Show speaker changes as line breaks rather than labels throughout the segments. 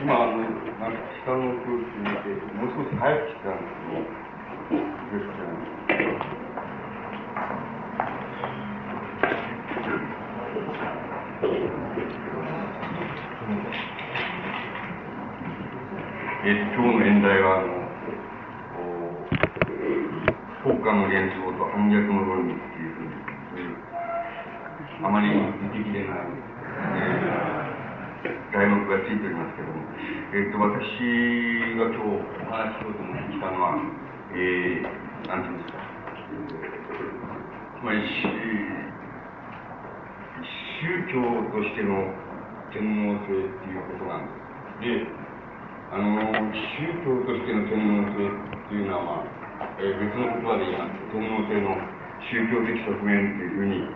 今、あの、なんか下の空気見て、もう少し早く来たんですけど、よし。え、今日の演題は、あの、国家の幻想と反逆の論理っていうふうに、あまり出てきれない、えー、題目がついておりますけども、えっ、と、私が今日お話ししようと思ってきたのは、えー、なんていうんですか、つまり、宗教としての天皇制っていうことなんです。であの、宗教としての天皇制っていうのは、まあ、えー、別の言葉で言いますと、天皇制の宗教的側面っていうふうに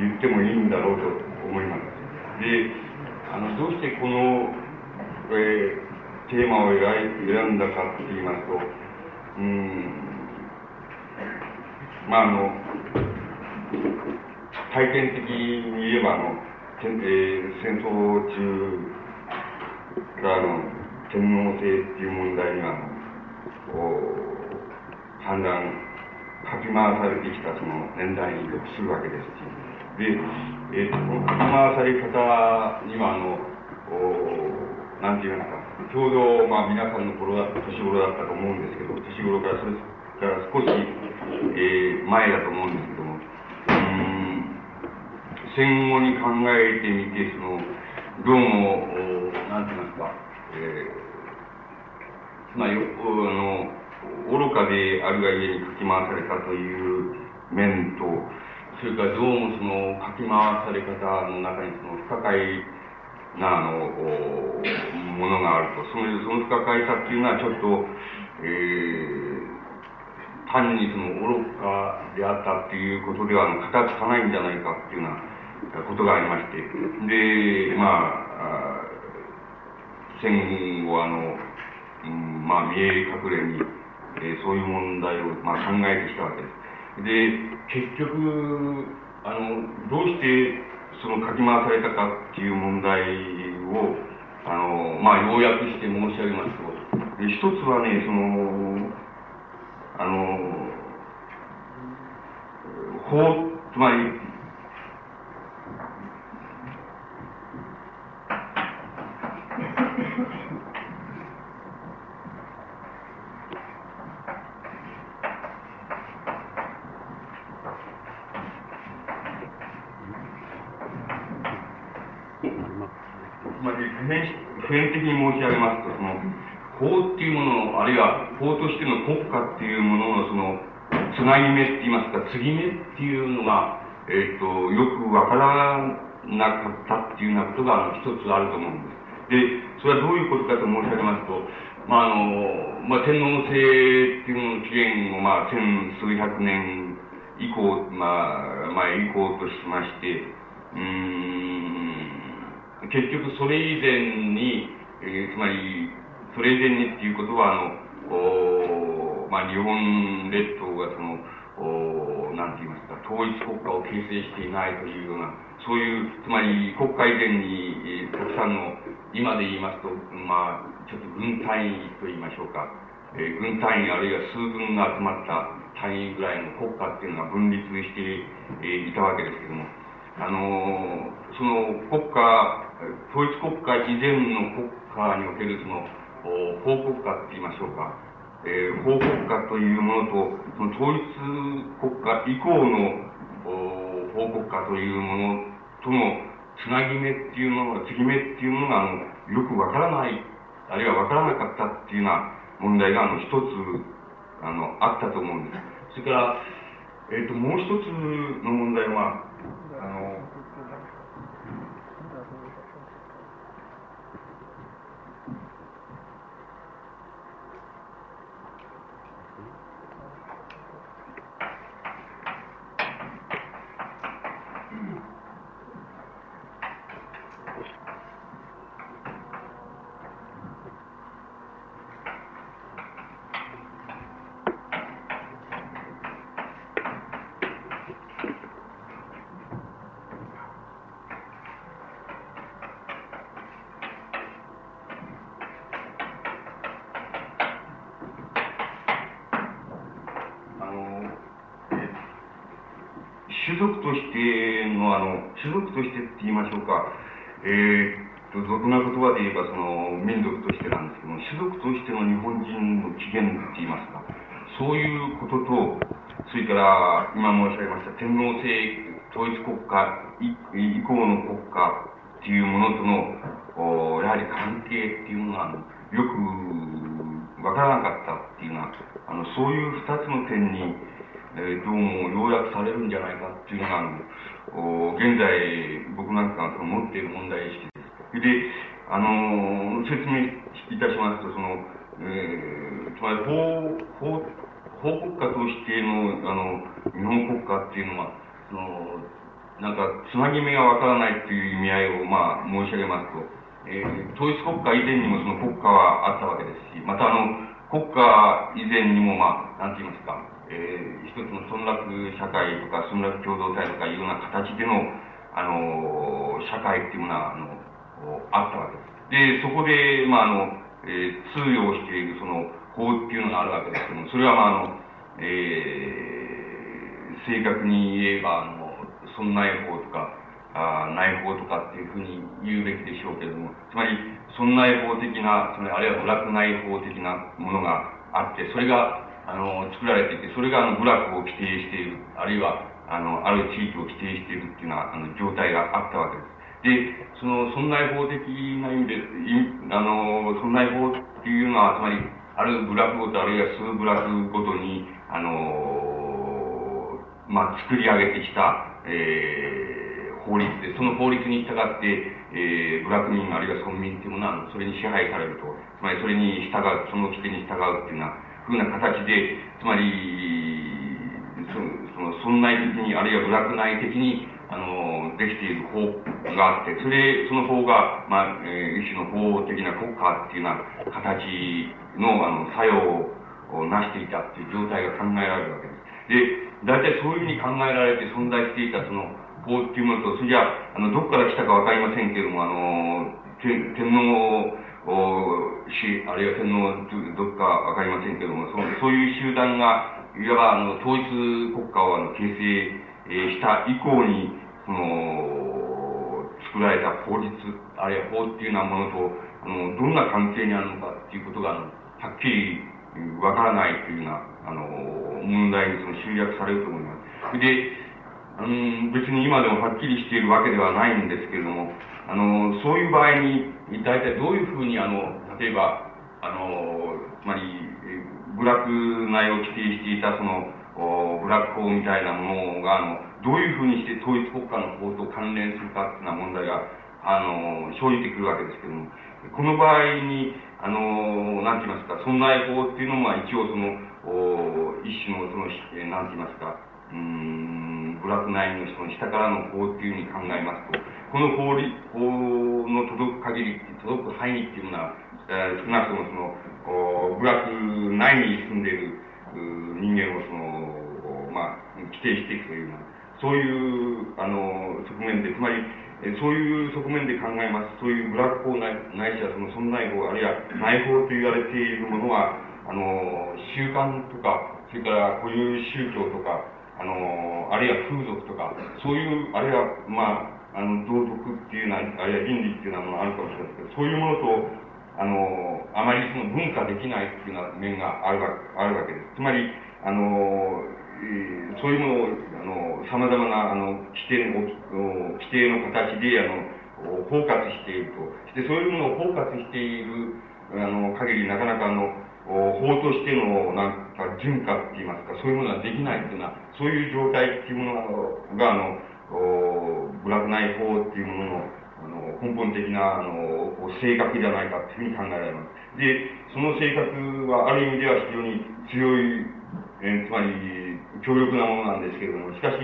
言ってもいいんだろうと思います。で、あの、どうしてこの、えー、テーマを選んだかって言いますと、うん、まあ、あの、体験的に言えば、あの、えー、戦争中からの天皇制っていう問題には、散々かき回されてきたその年代に属するわけですし、で、えー、このかき回され方には、あの、おなんていうのか、ちょうど、まあ、皆さんの頃だ、年頃だったと思うんですけど、年頃からそれから少し、えー、前だと思うんですけども、うん、戦後に考えてみて、その、どうも、おなんて言いますか、えー、まあ、よあの愚かであるがゆえにかき回されたという面と、それからどうもそのかき回され方の中にその不可解なあのものがあると、そのその不可解さっていうのはちょっと、えー、単にその愚かであったっていうことではあの形つかないんじゃないかっていうようなことがありまして、で、まあ、戦後あの、うん、まあ、見え隠れに、えー、そういう問題を、まあ、考えてきたわけです。で、結局、あの、どうしてそのかき回されたかっていう問題を、あの、まあ、要約して申し上げますと、一つはね、その、あの、法、つまり、普遍的に申し上げますと、その、法っていうものの、あるいは法としての国家っていうものの、その、つなぎ目って言いますか、継ぎ目っていうのが、えっ、ー、と、よくわからなかったっていうようなことが、一つあると思うんです。で、それはどういうことかと申し上げますと、まあ、あの、まあ、天皇制っていうのの起源を、まあ、千数百年以降、まあ、前以降としまして、うん、結局それ以前に、えー、つまり、それ以前にっていうことは、あの、おまあ、日本列島がその、おなんて言いますか、統一国家を形成していないというような、そういう、つまり国家以前に、えー、たくさんの、今で言いますと、まあ、ちょっと軍単位と言いましょうか、えー、軍単位あるいは数軍が集まった単位ぐらいの国家っていうのが分立して、えー、いたわけですけども、あのその国家統一国家以前の国家におけるその法国家って言いましょうか、えー、法国家というものとその統一国家以降の法国家というものとのつなぎ目っていうのが継ぎ目っていうものがあのよくわからないあるいはわからなかったっていうような問題があの一つあのあったと思うんです。それから、えっ、ー、ともう一つの問題はあの族としての、あの、種族としてって言いましょうか、えー、と、俗な言葉で言えば、その、民族としてなんですけども、種族としての日本人の起源って言いますか、そういうことと、それから、今申し上げました、天皇制統一国家以降の国家っていうものとの、やはり関係っていうのが、よくわからなかったっていうのは、あの、そういう二つの点に、えー、どうも要約されるんじゃないかっていうのが、あの、現在、僕なんかがその持っている問題意識です。で、あの、説明いたしますと、その、えー、つまり法、法、法国家としての、あの、日本国家っていうのは、その、なんか、つなぎ目がわからないっていう意味合いを、まあ、申し上げますと、えー、統一国家以前にもその国家はあったわけですし、またあの、国家以前にも、まあ、なんて言いますか、えー、一つの村落社会とか村落共同体とかいうような形での、あの、社会っていうものは、あの、あったわけです。で、そこで、まあ、あの、えー、通用しているその法っていうのがあるわけですけども、それはまあ、あの、えー、正確に言えば、あの、村内法とか、あ内法とかっていうふうに言うべきでしょうけれども、つまり、村内法的な、つまり、あるいは部落内法的なものがあって、それが、あの、作られていて、それがあの部落を規定している、あるいは、あの、ある地域を規定しているっていうような、あの、状態があったわけです。で、その村内法的な意味で、あの、村内法っていうのは、つまり、ある部落ごと、あるいは数部落ごとに、あの、まあ、作り上げてきた、えー、法律で、その法律に従って、えー、部落民あるいは村民っていうものは、それに支配されると、つまりそれに従う、その規定に従うっていうような、ふうな形で、つまり、その、その村内的に、あるいは部落内的に、あの、できている法があって、それ、その法が、まあ、えー、一種の法的な国家っていうような形の、あの、作用を成していたっていう状態が考えられるわけです。で、大体そういうふうに考えられて存在していたその法っていうものと、それじゃあ、あの、どこから来たかわかりませんけれども、あの、天皇おし、あるいは天皇どっかわかりませんけども、そそういう集団が、いわばあの統一国家をあの形成、した以降に、その、作られた法律、あるいは法っていうようなものと、あの、どんな関係にあるのかっていうことが、はっきりわからないというような、あの、問題にその集約されると思います。で、うん、別に今でもはっきりしているわけではないんですけれども、あの、そういう場合に、大体どういうふうに、あの、例えば、あの、つまり、部落内を規定していた、その、ブラック法みたいなものが、あの、どういうふうにして統一国家の法と関連するかっていうような問題が、あの、生じてくるわけですけども、この場合に、あの、なんて言いますか、存在法っていうのも、一応その、一種の、その、なんて言いますか、うん、部落内の人の下からの法っていうふうに考えますと、この法律、法の届く限り、届く範囲っていうのは、えー、少なくともその、部落内に住んでいる人間をその、まあ、規定していくというような、そういう、あの、側面で、つまり、そういう側面で考えます。そういう部落法ないないしはその存在法、あるいは内法と言われているものは、あの、習慣とか、それから固有宗教とか、あの、あるいは風俗とか、そういう、あるいは、まあ、あの、道徳っていうのは、あるいは倫理っていうようなものがあるかもしれないですけど、そういうものと、あの、あまりその文化できないっていうような面があるわあるわけです。つまり、あの、えー、そういうものを、あの、様々な、あの、規定の、規定の形で、あの、包括していると。して、そういうものを包括している、あの、限り、なかなか、あの、法としての、なんか、順化って言いますか、そういうものはできないっていうのは、そういう状態っていうものが、あの、ブラックナイ法っていうものの、あの、根本的な、あの、性格じゃないかっていうふうに考えられます。で、その性格は、ある意味では非常に強い、えー、つまり、強力なものなんですけれども、しかし、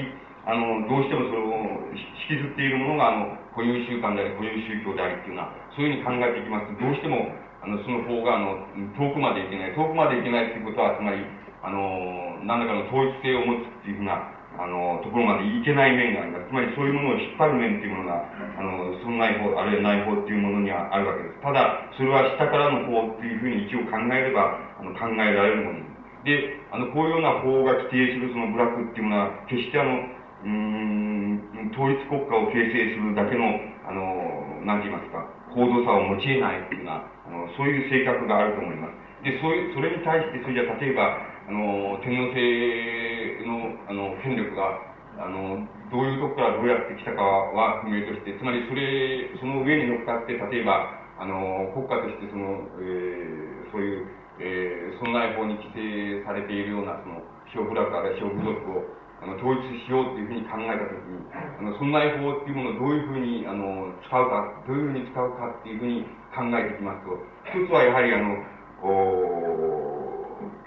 あの、どうしてもそれを引きずっているものが、あの、固有習慣であり、固有宗教でありっていうのは、そういうふうに考えていきますと、どうしても、あの、その方が、あの、遠くまで行けない。遠くまで行けないっていうことは、つまり、あの、何らかの統一性を持つっていうふうな、あの、ところまで行けない面があります。つまり、そういうものを引っ張る面っていうものが、あの、その内法、あるいは内法っていうものにはあるわけです。ただ、それは下からの法っていうふうに一応考えれば、あの、考えられるもので、あの、こういうような法が規定するその部落っていうものは、決してあの、うん、統一国家を形成するだけの、あの、なんて言いますか、行動さを持ち得ないっていうような、あの、そういう性格があると思います。で、そういう、それに対して、それじゃ例えば、あの、天皇制の、あの、権力が、あの、どういうとこからどうやってきたかは不明として、つまりそれ、その上に乗っかって、例えば、あの、国家としてその、えー、そういう、えー、損害法に規定されているような、その、小部落あるいは小部族を、あの、統一しようというふうに考えたときに、あの、損害法っていうものをどういうふうに、あの、使うか、どういうふうに使うかっていうふうに考えてきますと、一つはやはりあの、お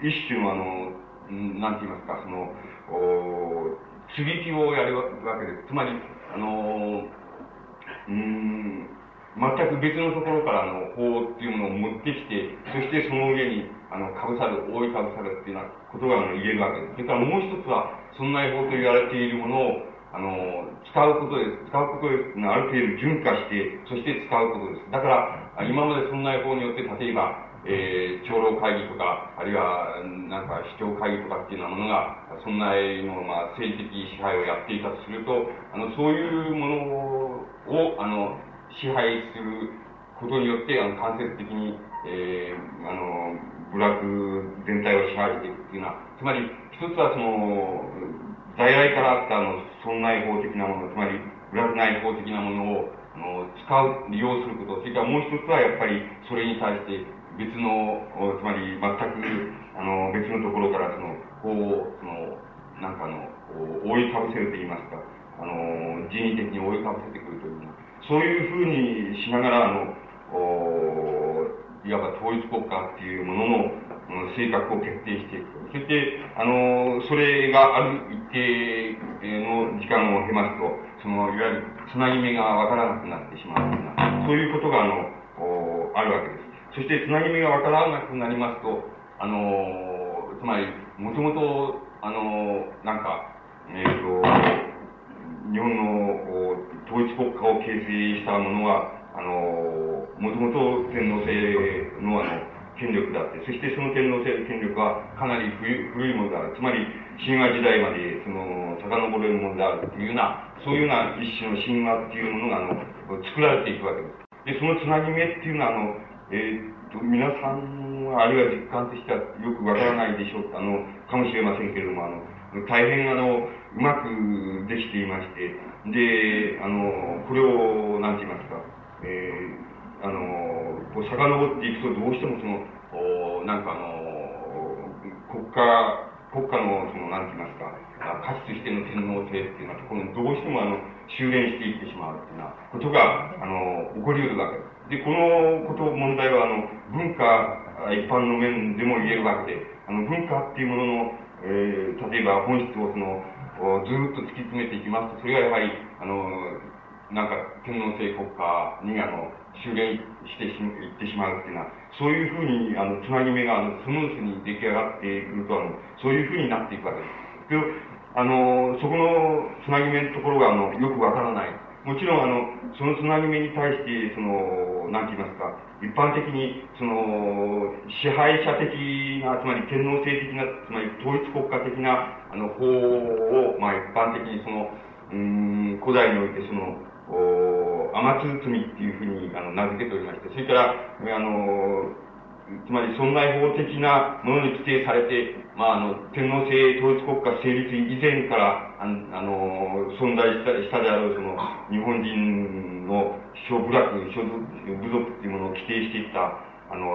一種のあの、なんて言いますか、その、お接ぎ木をやるわけです。つまり、あの、うん、全く別のところからの法っていうものを持ってきて、そしてその上に、あの、かぶさる、覆いかぶさるっていうようなことが言えるわけです。それからもう一つは、損害法と言われているものを、あの、使うことです。使うことです。ある程度順化して、そして使うことです。だから、今まで損害法によって、例えば、えー、長老会議とか、あるいは、なんか、市長会議とかっていうようなものが、そんなの、まあ、政治的支配をやっていたとすると、あの、そういうものを、あの、支配することによって、あの、間接的に、えー、あの、部落全体を支配していくっていうのは、つまり、一つはその、在来からあったあの、損害法的なもの、つまり、部落内法的なものを、あの、使う、利用すること、それからもう一つはやっぱり、それに対して、別の、つまり全く、あの、別のところからその、こう、その、なんかの、覆いかぶせると言いますか、あの、人為的に覆いかぶせてくるというそういうふうにしながら、あの、おいわば統一国家っていうものの、性格を決定していく。そして、あの、それがある一定の時間を経ますと、その、いわゆるつなぎ目がわからなくなってしまうような、そういうことが、あの、おあるわけです。そして、つなぎ目がわからなくなりますと、あの、つまり、もともと、あの、なんか、えっ、ー、と、日本の統一国家を形成したものは、あの、もともと天皇制のあの、権力であって、そしてその天皇制の権力はかなり古いものである。つまり、神話時代まで、その、遡れるものであるというような、そういうような一種の神話っていうものが、あの、作られていくわけです。で、そのつなぎ目っていうのは、あの、えー、と、皆さんは、あるいは実感としてはよくわからないでしょう、あの、かもしれませんけれども、あの、大変、あの、うまくできていまして、で、あの、これを、なんて言いますか、えー、あの、こう、遡っていくと、どうしてもその、おなんかあの、国家、国家の、その、なんて言いますか、価値としての天皇制っていうようなところに、どうしても、あの、修練していってしまうっていうようなことが、あの、起こり得るわけです。で、このこと、問題は、あの、文化、一般の面でも言えるわけで、あの、文化っていうものの、えー、例えば本質をその、ずっと突き詰めていきますと、それはやはり、あの、なんか、天皇制国家に、あの、修練してし、いってしまうっていうのは、そういうふうに、あの、つなぎ目が、あの、スムースに出来上がってくると、あの、そういうふうになっていくわけです。で、あの、そこのつなぎ目のところが、あの、よくわからない。もちろん、あの、そのつなぎ目に対して、その、なんて言いますか、一般的に、その、支配者的な、つまり天皇制的な、つまり統一国家的な、あの、法を、まあ一般的にその、うん、古代においてその、お天津罪っていうふうに、あの、名付けておりまして、それから、あの、つまり損害法的なものに規定されて、まあ、あの、天皇制統一国家成立以前から、あの、存在したしたであろう、その、日本人の小部落、小部族っていうものを規定していった、あの、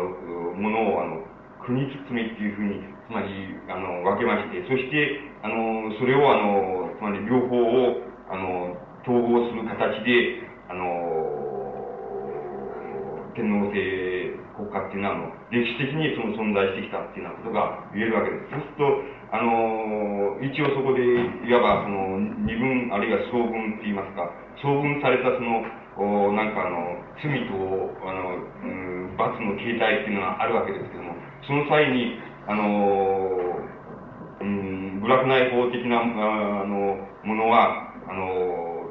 ものを、あの、国包みっていうふうに、つまり、あの、分けまして、そして、あの、それを、あの、つまり両方を、あの、統合する形で、あの、天皇制国家っていうのは、あの、歴史的にその存在してきたっていうようなことが言えるわけです。そうすると、あの、一応そこで、いわばその、二分、あるいは総分って言いますか、総分されたその、おなんかあの、罪と、あの、うん、罰の形態っていうのがあるわけですけども、その際に、あの、うん、部落内法的な、あの、ものは、あの、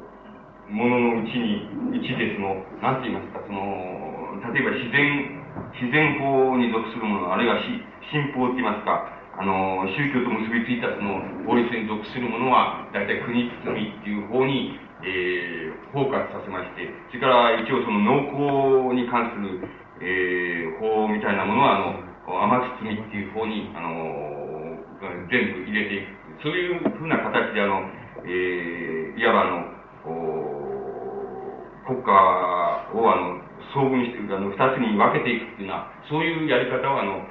もののうちに、うちでその、なんて言いますか、その、例えば自然、自然法に属するもの、あるいはし神法って言いますか、あの、宗教と結びついたその法律に属するものは、大体国包みっていう方に、えー、フォーカスさせまして、それから一応その農耕に関する、えー、法みたいなものは、あの、雨包みっていう方に、あの、全部入れていく。そういうふうな形で、あの、えー、いわばあの、国家をあの、総分して、あの、二つに分けていくっていうような、そういうやり方をあの、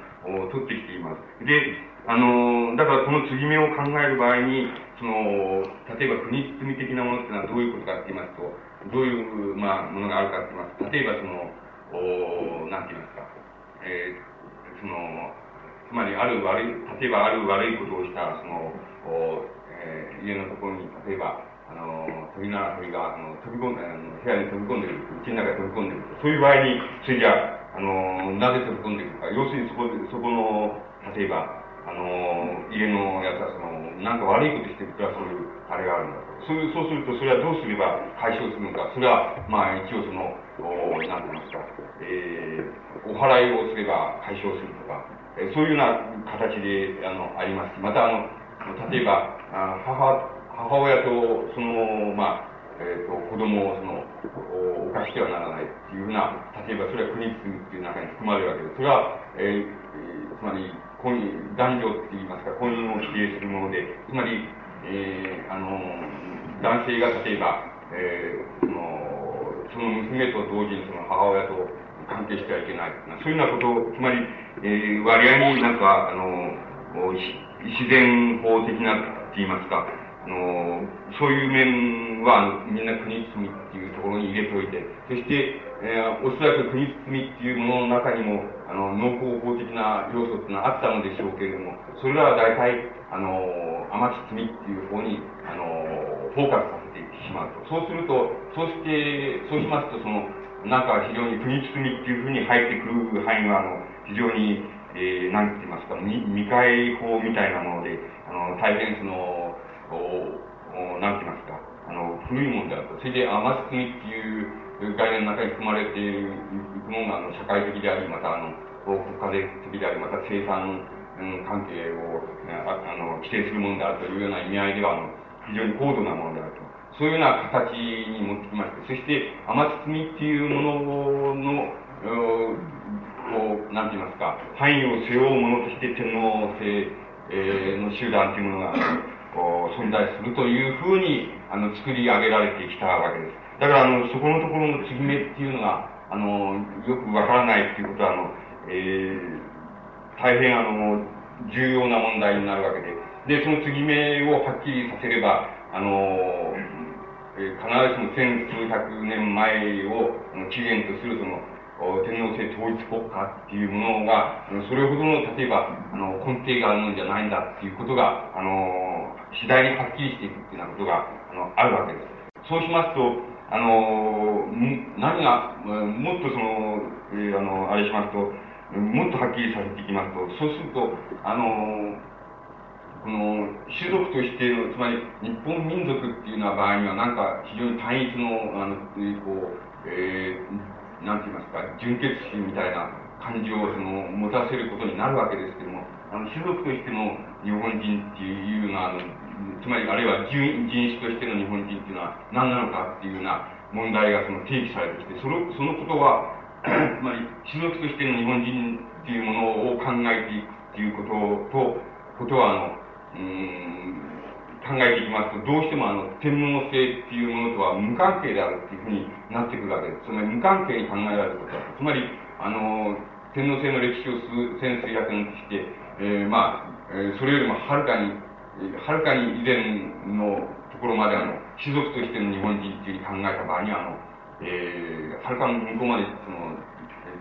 取ってきています。で、あの、だからこの継ぎ目を考える場合に、その、例えば国包み的なものっていうのはどういうことかって言いますと、どういう、まあ、ものがあるかって言いますと、例えばその、おなんて言いますか、えー、その、つまりある悪い、例えばある悪いことをした、その、おえ、家のところに、例えば、あの、鳥な鳥が、あの、飛び込んで、あの、部屋に飛び込んでる、家の中に飛び込んでる。そういう場合に、それじゃあ、の、なぜ飛び込んでいくか。要するにそこで、そこの、例えば、あの、家のやつはその、なんか悪いことしてるからそういう、あれがあるんだと。そういう、そうすると、それはどうすれば解消するのか。それは、まあ、一応その、おなんて言いますか、えー、お払いをすれば解消するとか、えー、そういうような形で、あの、あります。また、あの、例えば、あ母、母親と、その、まあ、えっ、ー、と、子供をその、犯してはならないっていうふうな、例えばそれは国罪っていう中に含まれるわけです。それは、えー、つまり、婚姻、男女って言いますか、婚姻を否定するもので、つまり、えー、あの、男性が例えば、えー、その、その娘と同時にその母親と関係してはいけない。そういうようなことを、つまり、えー、割合になんか、あの、自然法的なって言いますか、あの、そういう面は、みんな国包みっていうところに入れておいて、そして、えー、おそらく国包みっていうものの中にも、あの、農耕法的な要素っていうのはあったのでしょうけれども、それらは大体、あの、雨包みっていう方に、あの、フォーカスさせていってしまうと。そうすると、そうして、そうしますと、その、なんか非常に国包みっていうふうに入ってくる範囲は、あの、非常に、えー、なんて言いますか、未開法みたいなもので、あの、大変その、おなんて言いますか、あの、古いもんだと。それで、甘すみっていう概念の中に含まれているものが、あの、社会的であり、また、あの、国家的であり、また生産、うん、関係をああの規定するものであるというような意味合いでは、あの、非常に高度なものであると。そういうような形に持ってきまして、そして、甘包みっていうものの、こう、なんて言いますか、範囲を背負うものとして天皇制、えー、の集団というものが、こう、存在するというふうに、あの、作り上げられてきたわけです。だから、あの、そこのところの継ぎ目っていうのが、あの、よくわからないっていうことは、あの、えー、大変、あの、重要な問題になるわけで、で、その継ぎ目をはっきりさせれば、あの、必ずしも千数百年前を起源とするその天皇制統一国家っていうものが、それほどの、例えば、あの、根底があるのじゃないんだっていうことが、あの、次第にはっきりしていくっていうようなことが、あの、あるわけです。そうしますと、あの、何が、もっとその、えー、あの、あれしますと、もっとはっきりさせていきますと、そうすると、あの、この、種族としての、つまり、日本民族っていうような場合には、なんか、非常に単一の、あの、こう、えー、なんて言いますか、純血心みたいな感情をその持たせることになるわけですけども、あの種族としての日本人っていうのは、あのつまりあるいは人人種としての日本人っていうのは何なのかっていうような問題がその提起されてきて、そのそのことは、つ まり種族としての日本人っていうものを考えていくっていうことと、ことは、あの、うん、考えていきますと、どうしてもあの、天皇制っていうものとは無関係であるっていうふうになってくるわけです。つまり無関係に考えられることだ。つまり、あの、天皇制の歴史を千数百年として、えー、まあ、えー、それよりもはるかに、はるかに以前のところまであの、種族としての日本人っていうふうに考えた場合には、あの、えー、はるか向こうまで、その、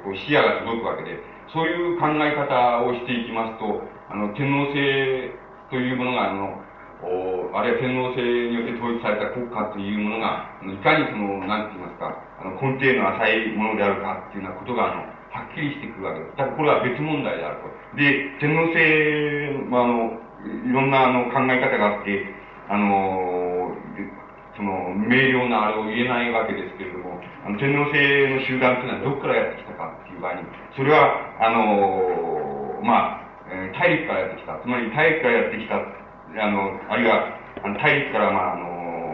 こう視野が届くわけで、そういう考え方をしていきますと、あの、天皇制というものが、あの、おあるいは天皇制によって統一された国家というものが、いかにその、なんて言いますか、あの根底の浅いものであるかっていうようなことが、あの、はっきりしてくるわけです。だからこれは別問題であると。で、天皇制は、あの、いろんなあの考え方があって、あの、その、明瞭なあれを言えないわけですけれども、あの天皇制の集団というのはどこからやってきたかっていう場合に、それは、あの、まあ、大陸からやってきた。つまり大陸からやってきた、あの、あるいは、あの大陸から、まあ、あの、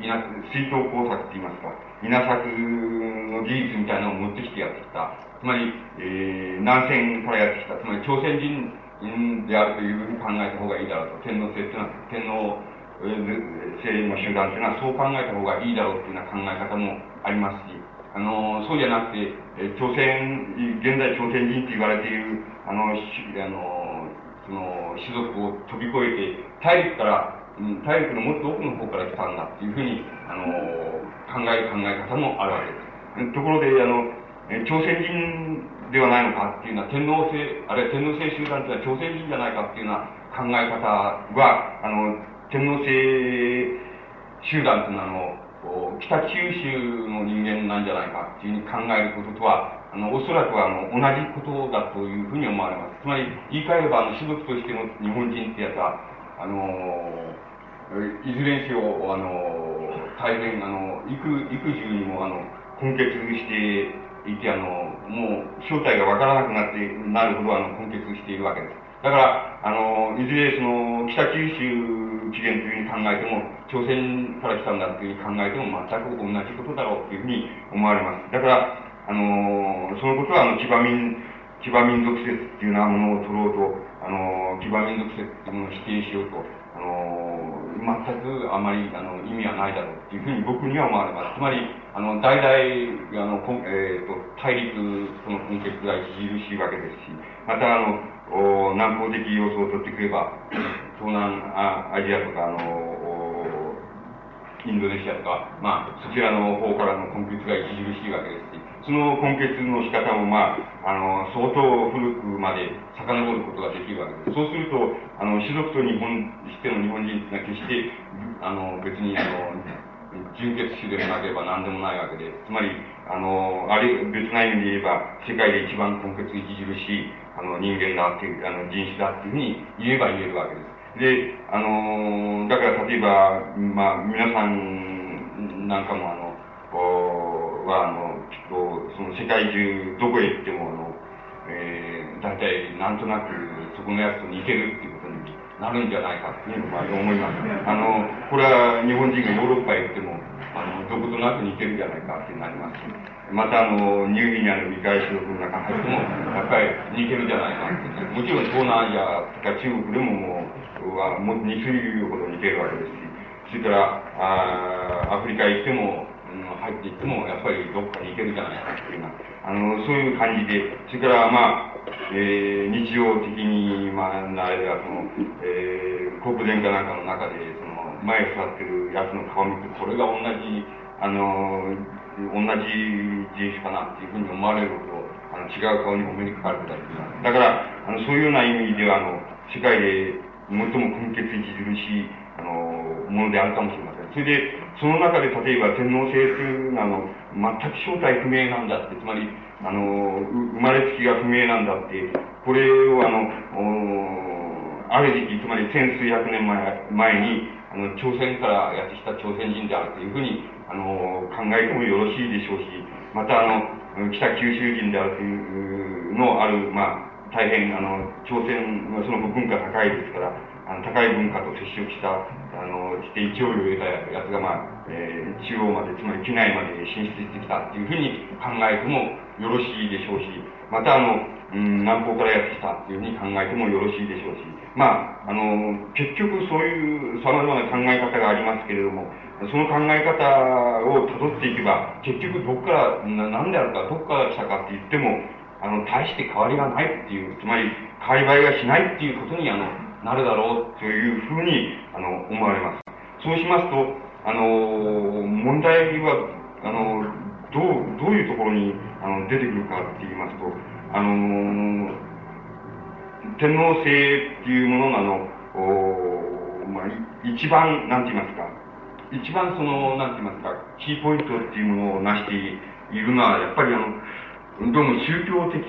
稲水筒工作って言いますか、稲作の技術みたいなのを持ってきてやってきた。つまり、えー、南線からやってきた。つまり朝鮮人であるというふうに考えた方がいいだろうと。天皇制っていうのは、天皇制の集団っていうのはそう考えた方がいいだろうっていうような考え方もありますし、あの、そうじゃなくて、え朝鮮、現在朝鮮人って言われている、あの、あの、その、種族を飛び越えて、大陸から、うん、大陸のもっと奥の方から来たんだっていうふうに、あの、考える考え方もあるわけです。ところで、あの、朝鮮人ではないのかっていうのは、天皇制、あるいは天皇制集団っていうのは朝鮮人じゃないかっていうような考え方は、あの、天皇制集団っていうのは、あの、北九州の人間なんじゃないかっていうふうに考えることとは、あの、おそらくあの、同じことだというふうに思われます。つまり、言い換えれば、あの、種族としての日本人ってやつは、あの、いずれにせよ、あの、大変、あの、幾、幾重にも、あの、根結していて、あの、もう、正体がわからなくなって、なるほど、あの、根結しているわけです。だから、あの、いずれその、北九州起源というふうに考えても、朝鮮から来たんだというふうに考えても、全く同じことだろうというふうに思われます。だから、あの、そのことは、あの、騎馬民、騎馬民族説っていうようなものを取ろうと、あの、騎馬民族説っていうものを否定しようと、あの、全くあまり、あの、意味はないだろうっていうふうに僕には思われます。つまり、あの、代々、あの、えっ、ー、と、大陸との根結が著しいわけですし、また、あの、お南方的要素を取ってくれば、東南アジアとか、あの、インドネシアとか、まあ、そちらの方からの根血が著しいわけです、その根血の仕方も、まあ、あの、相当古くまで遡ることができるわけです。そうすると、あの、種族と日本しての日本人が決して、あの、別に、あの、純血種でもなければ何でもないわけで、つまり、あの、あれ、別な意味で言えば、世界で一番根血著しい、あの、人間だっていう、あの、人種だっていうふうに言えば言えるわけです。で、あの、だから例えば、まあ、皆さんなんかもあの、おは、あの、きっと、その世界中どこへ行っても、あの、えー、大体なんとなくそこのやつと似てるっていうことになるんじゃないかっていうのは思います。あの、これは日本人がヨーロッパへ行っても、あの、どことなく似てるんじゃないかってなりますし。またあの、ニューギニアの未開種の中に入っても、やっぱり似てるんじゃないかってもちろん東南アジアとか中国でももう、はもう2種類ほど似てるわけですし、それから、あアフリカへ行っても、うん、入っていっても、やっぱりどっか似てるじゃないかっていうような、あの、そういう感じで、それからまあ、えー、日常的に、まあ、あれはその、えー、国連かなんかの中で、その、前座ってるやつの顔見て、これが同じ、あの、同じ人種かなっていうふうに思われるほど、あの、違う顔にお目にかかることができます。だから、あの、そういうような意味では、あの、世界で最も根血著しい、あの、ものであるかもしれません。それで、その中で例えば天皇制というのは、あの、全く正体不明なんだって、つまり、あの、生まれつきが不明なんだって、これをあの、ある時期、つまり千数百年前前に、あの、朝鮮からやってきた朝鮮人であるというふうに、あの、考えてもよろしいでしょうし、また、あの、北九州人であるというのある、まあ、大変、あの、朝鮮、その文化高いですから、あの、高い文化と接触した、あの、して勢いを得たやつが、まあ、えー、中央まで、つまり機内まで進出してきたっていうふうに考えてもよろしいでしょうし、また、あの、うん、南方からやってきたっていうふうに考えてもよろしいでしょうし、まあ、あの、結局そういう様々な考え方がありますけれども、その考え方を辿っていけば、結局どこからな、何であるか、どこから来たかって言っても、あの、大して変わりがないっていう、つまり、変わり映えがしないっていうことに、あの、なるだろうというふうに、あの、思われます。そうしますと、あの、問題は、あの、どう、どういうところに、あの、出てくるかって言いますと、あの、天皇制っていうものの、あの、おまあ、一番、なんて言いますか、一番その、なんて言いますか、キーポイントっていうものを成しているのは、やっぱりあの、どうも宗教的、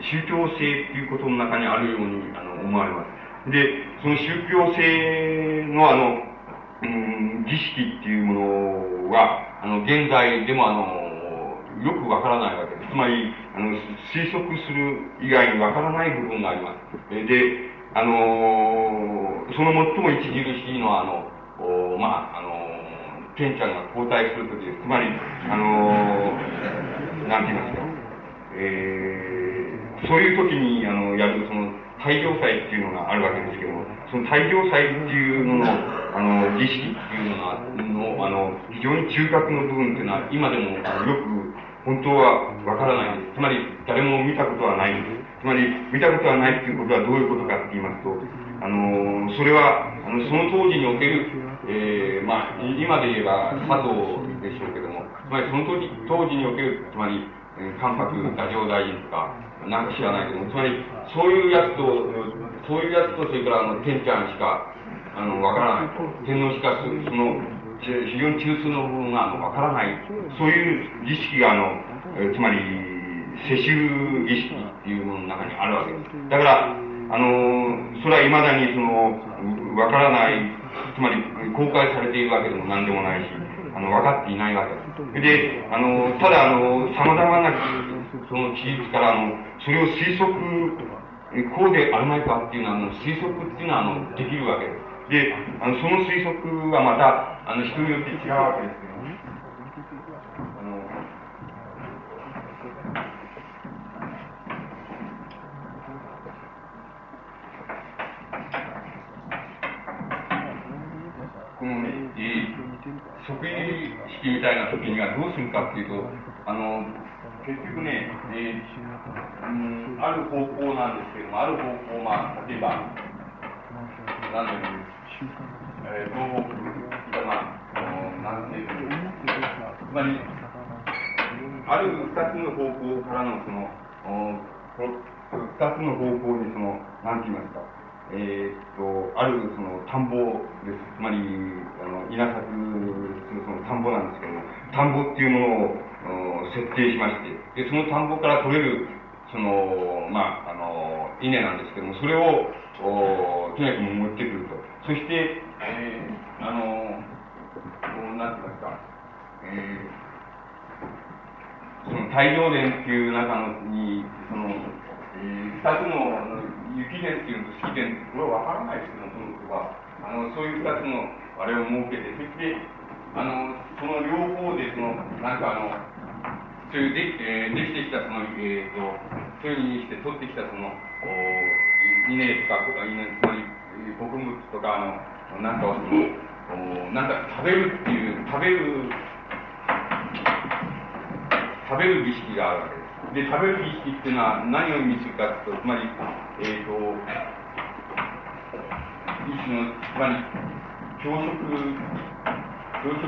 宗教性っていうことの中にあるようにあの思われます。で、その宗教性のあの、うん、儀式っていうものは、あの、現在でもあの、よくわからないわけです。つまり、あの、推測する以外にわからない部分があります。で、あのその最も著しいのは、あの、おまあ、あのケンちゃんが交代するときです。つまり、あのなんて言いますか、えー、そういう時に、あの、やる、その、大行祭っていうのがあるわけですけども、その大行祭っていうのの、あの、儀式っていうのが、の、あの、非常に中核の部分っていうのは、今でも、よく、本当はわからないです。つまり、誰も見たことはないんです。つまり、見たことはないっていうことはどういうことかって言いますと、あのそれは、あの、その当時における、えー、まあ、今で言えば佐藤でしょうけども、つまりその当時、当時における、つまり、関白太政大臣とか、なんか知らないけども、つまり、そういうやつと、そういうやつと、それから、あの、天ちゃんしか、あの、わからない。天皇しか、その、非常に中枢の部分が、あの、わからない。そういう儀式が、あの、つまり、世襲儀式っていうものの中にあるわけです。だから、あの、それは未だにその、わからない、つまり公開されているわけでも何でもないし、あの、分かっていないわけです。で、あの、ただ、あの、様々な、その事実から、あの、それを推測、こうであるまいかっていうのは、あの、推測っていうのは、あの、できるわけです。で、あの、その推測はまた、あの、人によって違うわけですけどこのね、えー、即位式みたいな時にはどうするかっていうと、あの、結局ね、えー、うん、ある方向なんですけども、ある方向、まあ、例えば、なんでも、えー、東北、まあ、なんていうつまり、ある二つの方向からの、その、二つの方向に、その、なんて言いますか、えー、っと、あるその田んぼです。つまり、あの、稲作するその田んぼなんですけども、田んぼっていうものを設定しまして、で、その田んぼから取れる、その、まあ、あの、稲なんですけども、それを、おとにかく持ってくると。そして、えー、あの、なんて言いますか、えー、その大量伝っていう中のに、その、えー、二つの雪伝っていうのと式伝ってこれは分からないですけども、そのは。あの、そういう二つのあれを設けて、そして、あの、その両方で、その、なんかあの、そういうで,、えー、できてきたその、えっ、ー、と、そういうふうにして取ってきたその、お稲とか、稲、つまり、穀物とか、あの、なんかをその、おなんか食べるっていう、食べる、食べる儀式があるわけです。で、食べる儀式っていうのは何を意味するかというと、つまり、えっ、ー、と、一種の、つまり、教職、教職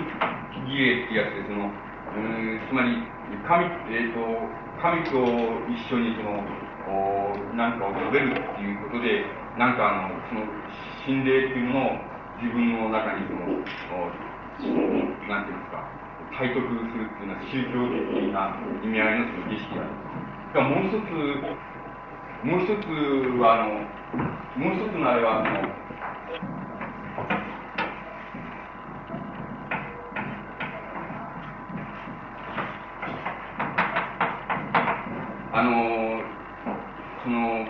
儀礼ってやつで、その、うんつまり、神、えっ、ー、と、神と一緒にその、おなんかを食べるっていうことで、なんかあの、その、心霊っていうものを自分の中にその、おなんていうんですか、体得するっていうのは宗教的な意味合いのその儀式がある。もう一つ、もう一つは、あの、もう一つのあれは、あの、あの、その、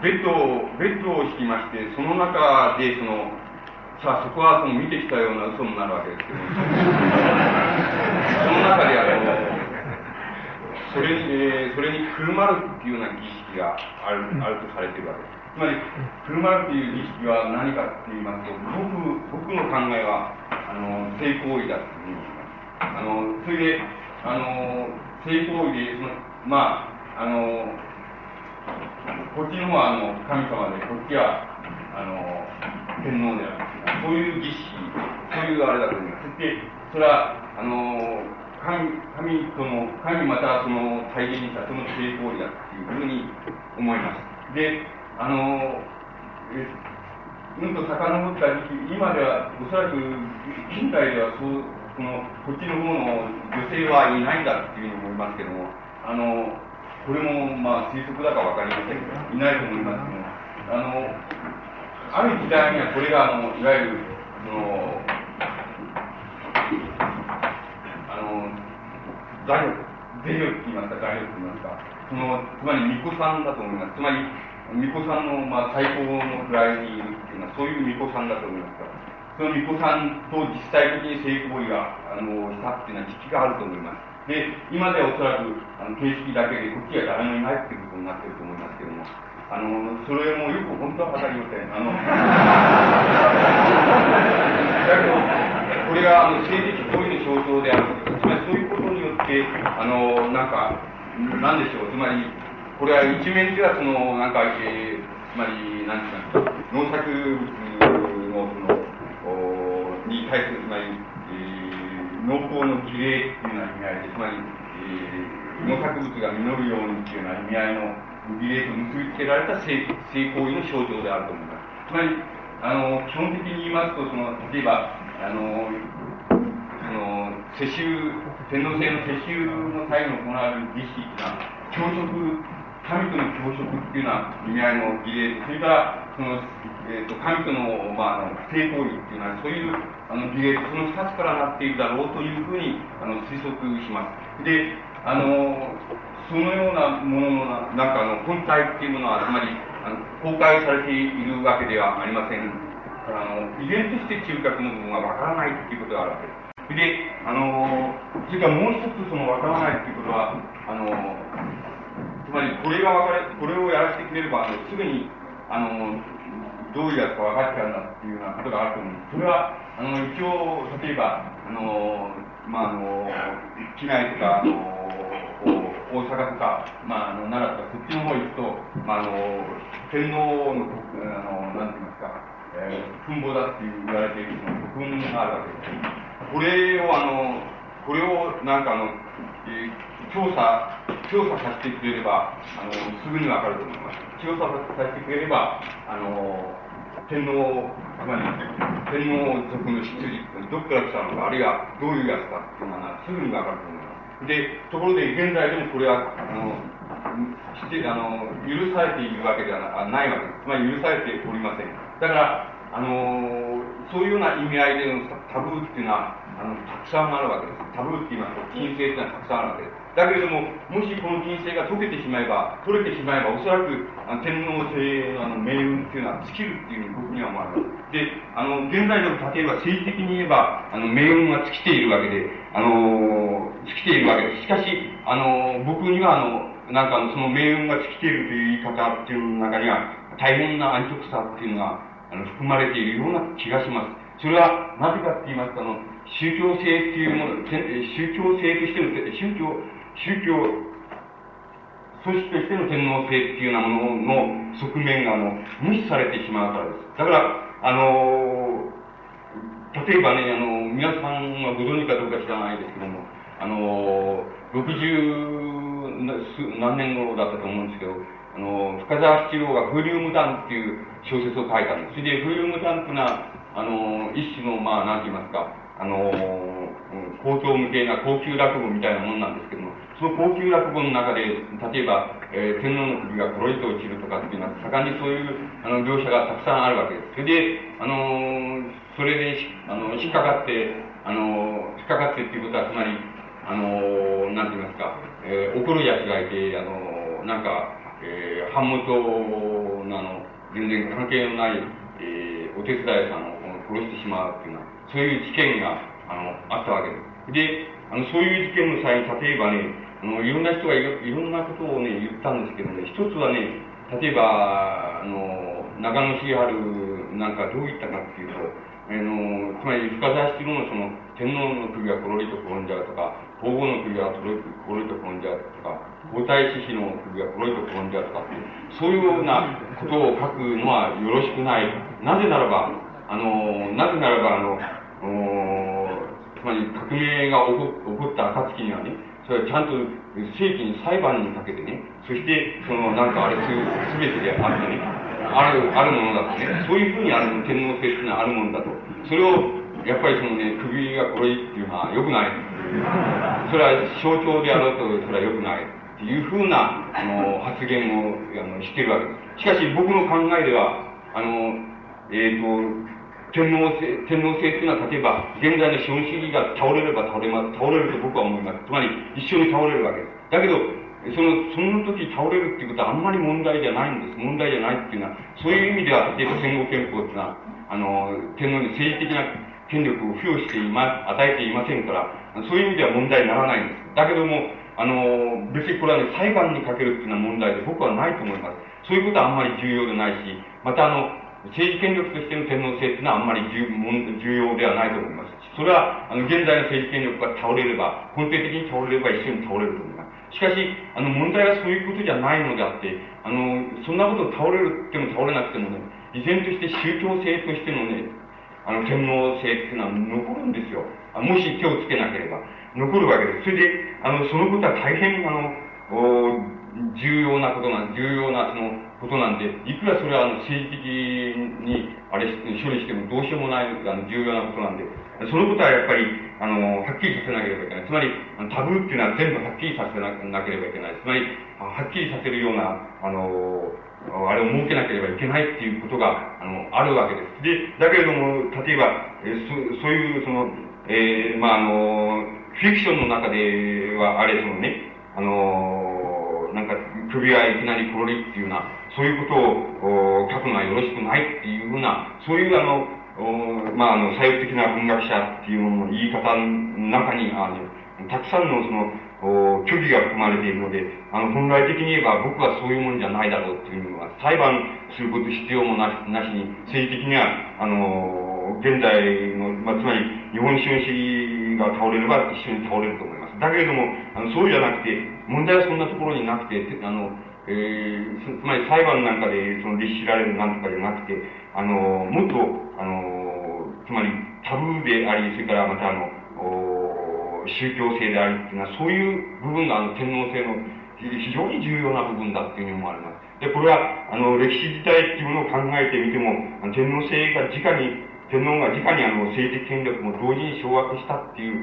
ベッドを、ベッドを敷きまして、その中で、その、さあそこはその見てきたような嘘になるわけですけどの中であのそれに、えー、それにくるまるっていうような儀式があるあるとされているわけですつまりくるまるっていう儀式は何かって言いますと僕僕の考えはあの性行為だっていうふうにあのそれであの性行為でそのまああのこっちの方はあの神様でこっちはあの天皇であるそういう儀式、そういうあれだと思います。そして、それは、あの、神、神との、神またその体現したその成功だっていうふうに思います。で、あの、うんと遡った時期、今ではおそらく近代ではそう、その、こっちの方の女性はいないんだっていうふうに思いますけども、あの、これもまあ推測だかわかりませんけど、いないと思いますけども、あの、ある時代にはこれがあのいわゆるそのあの財力税力って言いますか、材料といいますか、その、つまり巫女さんだと思います。つまり、巫女さんの、まあ、最高の位にいるっていうのは、そういう巫女さんだと思いますから、その巫女さんと実際的に性行為が、あの、したっていうのは時期があると思います。で、今ではおそらく、あの、形式だけで、こっちは誰もいないっていうことになってると思いますけども、あの、それもよく本当は語りません。あの、だけど、これが、あの、性的行為象徴である。つまりそういうことによって、あの、なんか、なんでしょう、つまり、これは一面ではその、なんか、えー、つまり、なんていうか、農作物の、その、おに対する、つまり、えー、農耕の儀礼っていうような意味合いで、つまり、えー、農作物が実るようにっていうような意味合いの、儀礼と結びつけられた性性行為の象徴であると思います。つまり、あの、基本的に言いますと、その、例えば、あの、の、世襲、天皇制の世襲の際に行われる儀式っていうのは、教職、神との教職っていうような意味合いの儀礼、それから、その、えーと、神との,、まあ、あの性行為っていうのは、そういうあの儀礼、その二つからなっているだろうというふうにあの推測します。で、あの、そのようなものの、なんかあの、本体っていうものは、つまり、あの公開されているわけではありませんから、あの、依然として中核の部分はわからないっていうことがあるわけです。で、あの、それからもう一つそのわからないっていうことは、あの、つまりこれがわかれ、これをやらせてくれれば、あのすぐに、あの、どういうやつか分かっちゃうんだっていうようなことがあると思うんです。それは、あの、一応、例えば、あの、まあ、あの、機内とか、あの、大阪とか、まあ、あの奈良とか、そっちの方行くと、まあ、あの天皇の、あのなんて言いますか、えー、墳墓だって言われているその墳があるわけです。これを、あの、これをなんかあの、えー、調査、調査させてくれれば、あの、すぐにわかると思います。調査させてくれれば、あの、天皇、つまり、天皇族の出自、どこから来たのか、あるいはどういうやつかっていうのは、すぐにわかると思います。で、ところで現在でもこれは、あの、してあの許されているわけではないわけです。つまり許されておりません。だから、あのそういうような意味合いでのタブーっていうのは、あの、たくさんあるわけです。タブーって言いますと、禁制ってのはたくさんあるわけです。だけれども、もしこの禁制が解けてしまえば、取れてしまえば、おそらくあの天皇制のあの命運っていうのは尽きるっていうふうに僕には思われます。で、あの、現在でも例えば政治的に言えば、あの、命運は尽きているわけで、あの、尽きているわけです。しかし、あの、僕にはあの、なんかその命運が尽きているという言い方っていうの中には、大変な安直さっていうのが、あの、含まれているような気がします。それは、なぜかって言いますと、あの、宗教性っていうもの、宗教性としての、宗教、宗教組織としての天皇制っていうようなものの側面があの無視されてしまうからです。だから、あの例えばね、あの、皆さんはご存知かどうか知らないですけども、あの60何年頃だったと思うんですけど、あの、深沢七郎がフリウムダンっていう小説を書いたんです。それで、フリウムダンっていうのは、あの、一種の、まあ、なんて言いますか、あの、高等無形な高級落語みたいなもんなんですけども、その高級落語の中で、例えば、えー、天皇の首がコロリと落ちるとかっていうのは、盛んにそういうあの描写がたくさんあるわけです。それで、あのー、それであの引っかかって、あのー、引っかかってっていうことは、つまり、あのー、なんて言いますか、えー、怒る奴がいて、あのー、なんか、えー、版元の、あの、全然関係のない、えー、お手伝いさんを殺してしまうっていうのは、そういう事件が、あの、あったわけです。で、あの、そういう事件の際に、例えばね、あの、いろんな人がいろいろんなことをね、言ったんですけどね、一つはね、例えば、あの、長野茂春なんかどういったかっていうと、あの、つまり深沢七郎のその、天皇の首がコロリと転んじゃうとか、皇后の首がコロリと転んじゃうとか、皇太子妃の首がコロリと転んじゃうとか、そういうようなことを書くのはよろしくない。なぜならば、あの、なぜならば、あの、つまり革命が起こ起こった暁にはね、それはちゃんと正規に裁判にかけてね、そして、その、なんかあれす、すべてであってね、ある、あるものだとね、そういうふうにある天皇制っていうのはあるものだと。それを、やっぱりそのね、首がこれっていうのは良くない。それは象徴であろうと、それは良くない。っていうふうな、あの、発言を、あの、してるわけです。しかし僕の考えでは、あの、えっ、ー、と、天皇制、天皇制っていうのは、例えば、現在の資本主義が倒れれば倒れます、倒れると僕は思います。つまり、一緒に倒れるわけです。だけど、その、その時倒れるっていうことはあんまり問題じゃないんです。問題じゃないっていうのは、そういう意味では、例えば戦後憲法っていうのは、あの、天皇に政治的な権力を付与していま、与えていませんから、そういう意味では問題にならないんです。だけども、あの、別にこれはね、裁判にかけるっていうのは問題で僕はないと思います。そういうことはあんまり重要でないし、またあの、政治権力としての天皇制っていうのはあんまり重要ではないと思います。それは、あの、現在の政治権力が倒れれば、根底的に倒れれば一緒に倒れると思います。しかし、あの、問題はそういうことじゃないのであって、あの、そんなこと倒れるっても倒れなくてもね、依然として宗教性としてのね、あの、天皇制っていうのは残るんですよ。もし手をつけなければ。残るわけです。それで、あの、そのことは大変、あの、重要なことな、重要な、その、ことなんで、いくらそれはあの政治的に、あれ、処理してもどうしようもない、あの、重要なことなんで、そのことはやっぱり、あの、はっきりさせなければいけない。つまり、タブーっていうのは全部はっきりさせなければいけない。つまり、はっきりさせるような、あの、あれを設けなければいけないっていうことが、あの、あるわけです。で、だけれども、例えば、えそそういう、その、えー、まあ、あの、フィクションの中では、あれ、そのね、あの、なんか、首はいきなりコロリっていうような、そういうことを書くのはよろしくないっていうふうな、そういうあの、まあ、あの、左翼的な文学者っていうものの言い方の中に、あの、たくさんのその、虚偽が含まれているので、あの、本来的に言えば僕はそういうもんじゃないだろうっていうのは、裁判すること必要もなしなしに、政治的には、あの、現在の、まあ、つまり、日本資本主義が倒れれば一緒に倒れると思います。だけれども、あの、そうじゃなくて、問題はそんなところになくて、あの、えー、つまり裁判なんかでその律しられるなんとかじゃなくて、あの、もっと、あの、つまりタブーであり、それからまたあの、宗教性でありっていうのは、そういう部分があの天皇制の非常に重要な部分だっていうふうに思われます。で、これは、あの、歴史自体っていうものを考えてみても、天皇制が直に、天皇が直にあの政治権力も同時に掌握したっていう、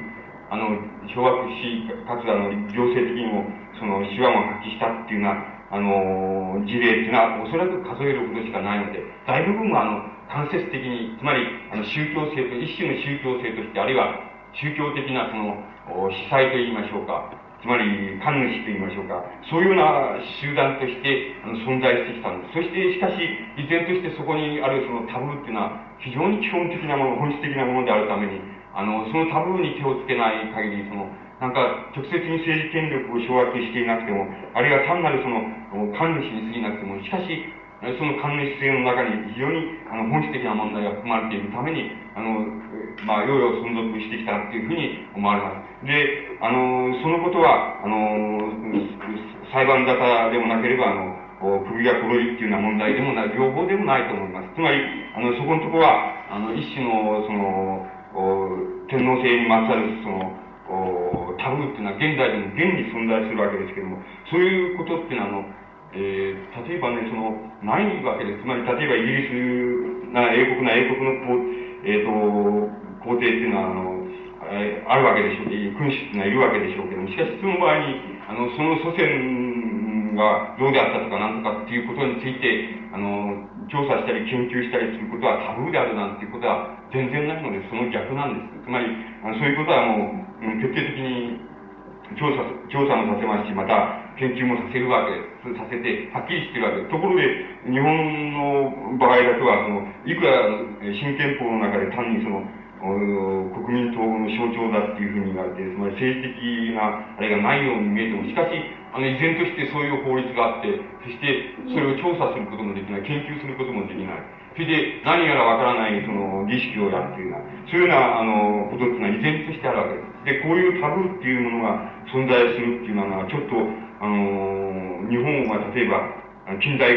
あの、掌握し、かつあの、行政的にも、その、手腕を発揮したっていうような、あの、事例っていうのは、おそらく数えることしかないので、大部分は、あの、間接的に、つまり、あの、宗教性と、一種の宗教性として、あるいは、宗教的な、その、司祭と言いましょうか、つまり、神主と言いましょうか、そういうような集団として、あの、存在してきたんです。そして、しかし、依然としてそこにあるそのタブーっていうのは、非常に基本的なもの、本質的なものであるために、あの、そのタブーに手をつけない限り、その、なんか、直接に政治権力を掌握していなくても、あるいは単なるその、神主に過ぎなくても、しかし、その神主制の中に非常にあの本質的な問題が含まれているために、あの、まあ、ようよ存続してきたっていうふうに思われます。で、あの、そのことは、あの、裁判沙汰でもなければ、あの、首が黒いっていうような問題でもない、両方でもないと思います。つまり、あの、そこのところは、あの、一種の、その、天皇制にまつわる、その、タブーっていうのは現代でも現に存在するわけですけども、そういうことっていうのは、あの、えー、例えばね、その、ないわけです。つまり、例えばイギリスな、英国な英国の、えっ、ー、と、皇帝っていうのは、あの、えー、あるわけでしょう、君主っていうのはいるわけでしょうけども、しかしその場合に、あの、その祖先がどうであったとかなんとかっていうことについて、あの、調査したり研究したりすることはタブーであるなんていうことは全然ないので、その逆なんです。つまり、そういうことはもう、徹底的に調査、調査もさせますし、また研究もさせるわけです。させて、はっきりしてるわけです。ところで、日本の場合だとは、その、いくら新憲法の中で単にその、国民党の象徴だっていうふうに言われて、つまり政治的なあれがないように見えても、しかし、あの、依然としてそういう法律があって、そしてそれを調査することもできない、研究することもできない。それで何やらわからないその儀式をやるというような、そういうような、あの、ことっていうのは依然としてあるわけです。で、こういうタブーっていうものが存在するっていうのは、ちょっと、あの、日本は例えば、近代、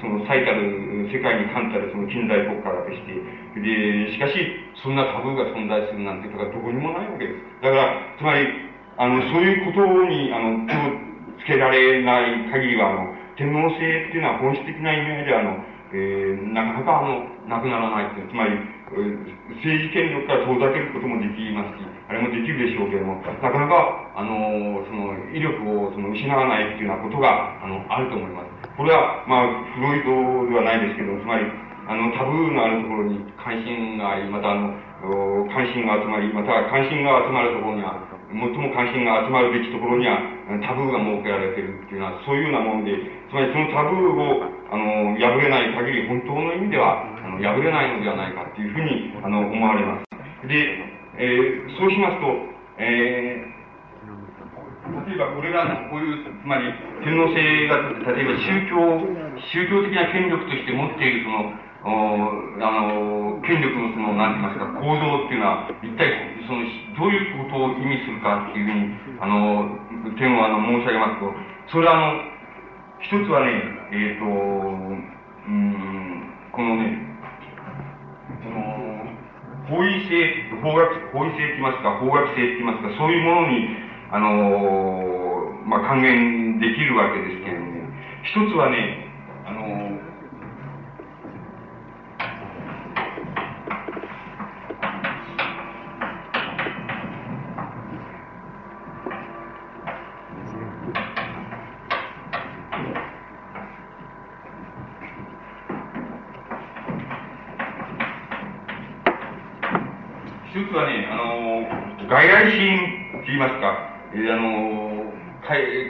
その最たる、世界に冠たるその近代国家だとして、で、しかし、そんなタブーが存在するなんてことがどこにもないわけです。だから、つまり、あの、そういうことに、あの、手をつけられない限りは、あの、天皇制っていうのは本質的な意味で、あの、えー、なかなかあの、なくならないっていう、つまり、政治権力から遠ざけることもできますし、あれもできるでしょうけれども、なかなか、あの、その、威力をその失わないっていうようなことが、あの、あると思います。これは、まあ、フロイドではないですけど、つまり、あの、タブーのあるところに関心があり、またあの、関心が集まり、また関心が集まるところには、最も関心が集まるべきところには、タブーが設けられているっていうのは、そういうようなもんで、つまりそのタブーを、あの、破れない限り、本当の意味では、あの、破れないのではないかっていうふうに、あの、思われます。で、えー、そうしますと、えー、例えばこれが、こういう、つまり、天皇制が、例えば宗教、宗教的な権力として持っているその、おあの、権力のその、なんて言いますか、構造っていうのは、一体、その、どういうことを意味するかっていうふうに、あの、点をあの、申し上げますと、それはあの、一つはね、えっ、ー、と、うん、このね、その、法医性、法学、法医性って言いますか、法学性って言いますか、そういうものに、あのーまあ、還元できるわけですけれども、ね、一つはね、あのー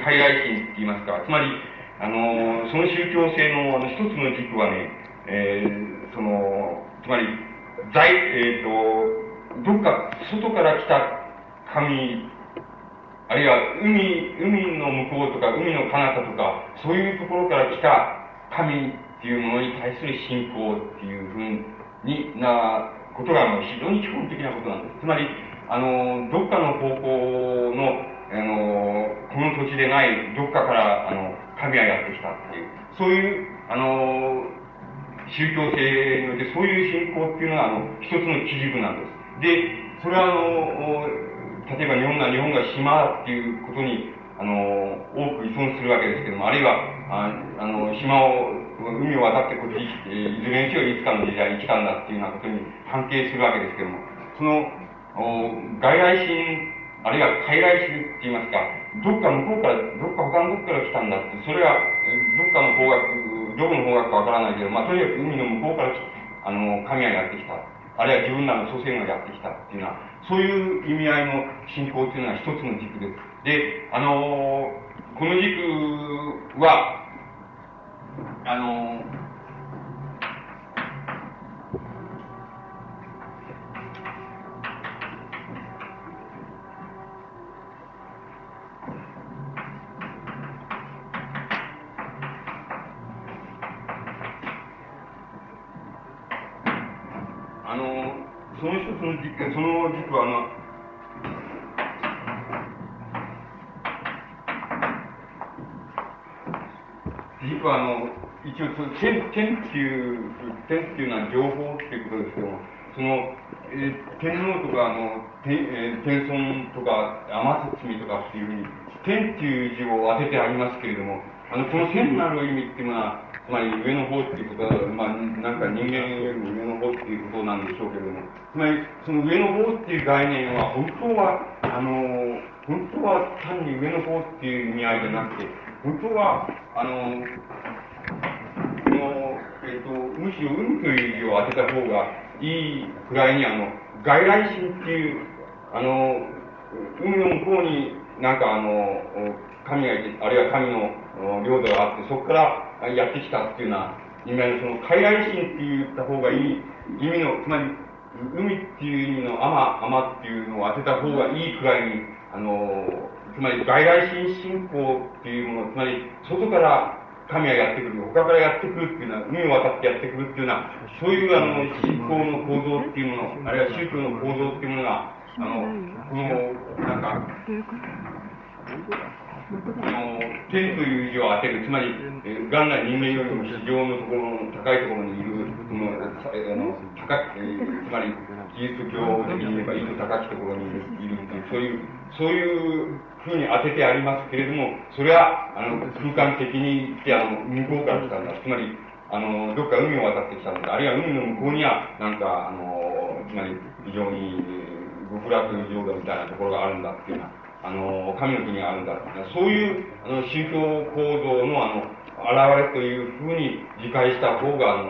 海海外心って言いますか、つまり、あのその宗教性のあの一つの軸はね、えー、その、つまり、在、えっ、ー、と、どっか外から来た神、あるいは海、海の向こうとか、海の彼方とか、そういうところから来た神っていうものに対する信仰っていうふうになことが非常に基本的なことなんです。つまり、あの、どっかの方向の、あの、この土地でないどっかから、あの、神がやってきたっていう、そういう、あの、宗教性によってそういう信仰っていうのは、あの、一つの基軸なんです。で、それはあの、例えば日本が、日本が島っていうことに、あの、多く依存するわけですけども、あるいは、ああの、島を、海を渡ってこっちいずれにしろいつかの時代に来たんだっていうようなことに関係するわけですけども、その、お外来心、あるいは海外心って言いますか、どっか向こうから、どっか他のどっから来たんだって、それが、どっかの方角、どこの方角かわからないけど、まあ、とにかく海の向こうからあの、神がやってきた。あるいは自分らの祖先がやってきたっていうのは、そういう意味合いの信仰っていうのは一つの軸です。で、あのこの軸は、あのその一つの実験、その軸は、あの、軸は、あの、一応、その、天、天っていう、天っていうのは情報っていうことですけども、その、えー、天皇とか、あの、天、えー、天孫とか、天津とかっていうふうに、天っていう字を当ててありますけれども、あの、この天なる意味っていうのは、つまり上の方っていうことは、まあ、なんか人間よりも上の方っていうことなんでしょうけども、つまり、その上の方っていう概念は、本当は、あの、本当は単に上の方っていう意味合いじゃなくて、本当は、あの、この、えっ、ー、と、むしろ海という字を当てた方がいいくらいに、あの、外来心っていう、あの、海の向こうになんかあの、神がいて、あるいは神の領土があって、そこからやってきたっていうような意味合いの、その海外心って言った方がいい意味の、つまり、海っていう意味の天、天っていうのを当てた方がいいくらいに、あの、つまり外来心信仰っていうもの、つまり外から神がやってくる、他からやってくるっていうのは、海を渡ってやってくるっていうような、そういうあの、信仰の構造っていうもの、あるいは宗教の構造っていうものが、あの、この、なんか、あの、天という字を当てる、つまり、えー、元来人間よりも地上のところの高いところにいる、その、あの、高い、えー、つまり、キリスト教的に言えば、意図高きところにいるっていう、そういう、そういうふうに当ててありますけれども、それは、あの、空間的に言って、あの、向こうから来たんだ。つまり、あの、どっか海を渡ってきたんだ。あるいは海の向こうには、なんか、あの、つまり、非常に、極楽浄土みたいなところがあるんだっていうような、あの、神の国があるんだ。そういう、あの、宗教構造の、あの、現れというふうに理解した方が、あ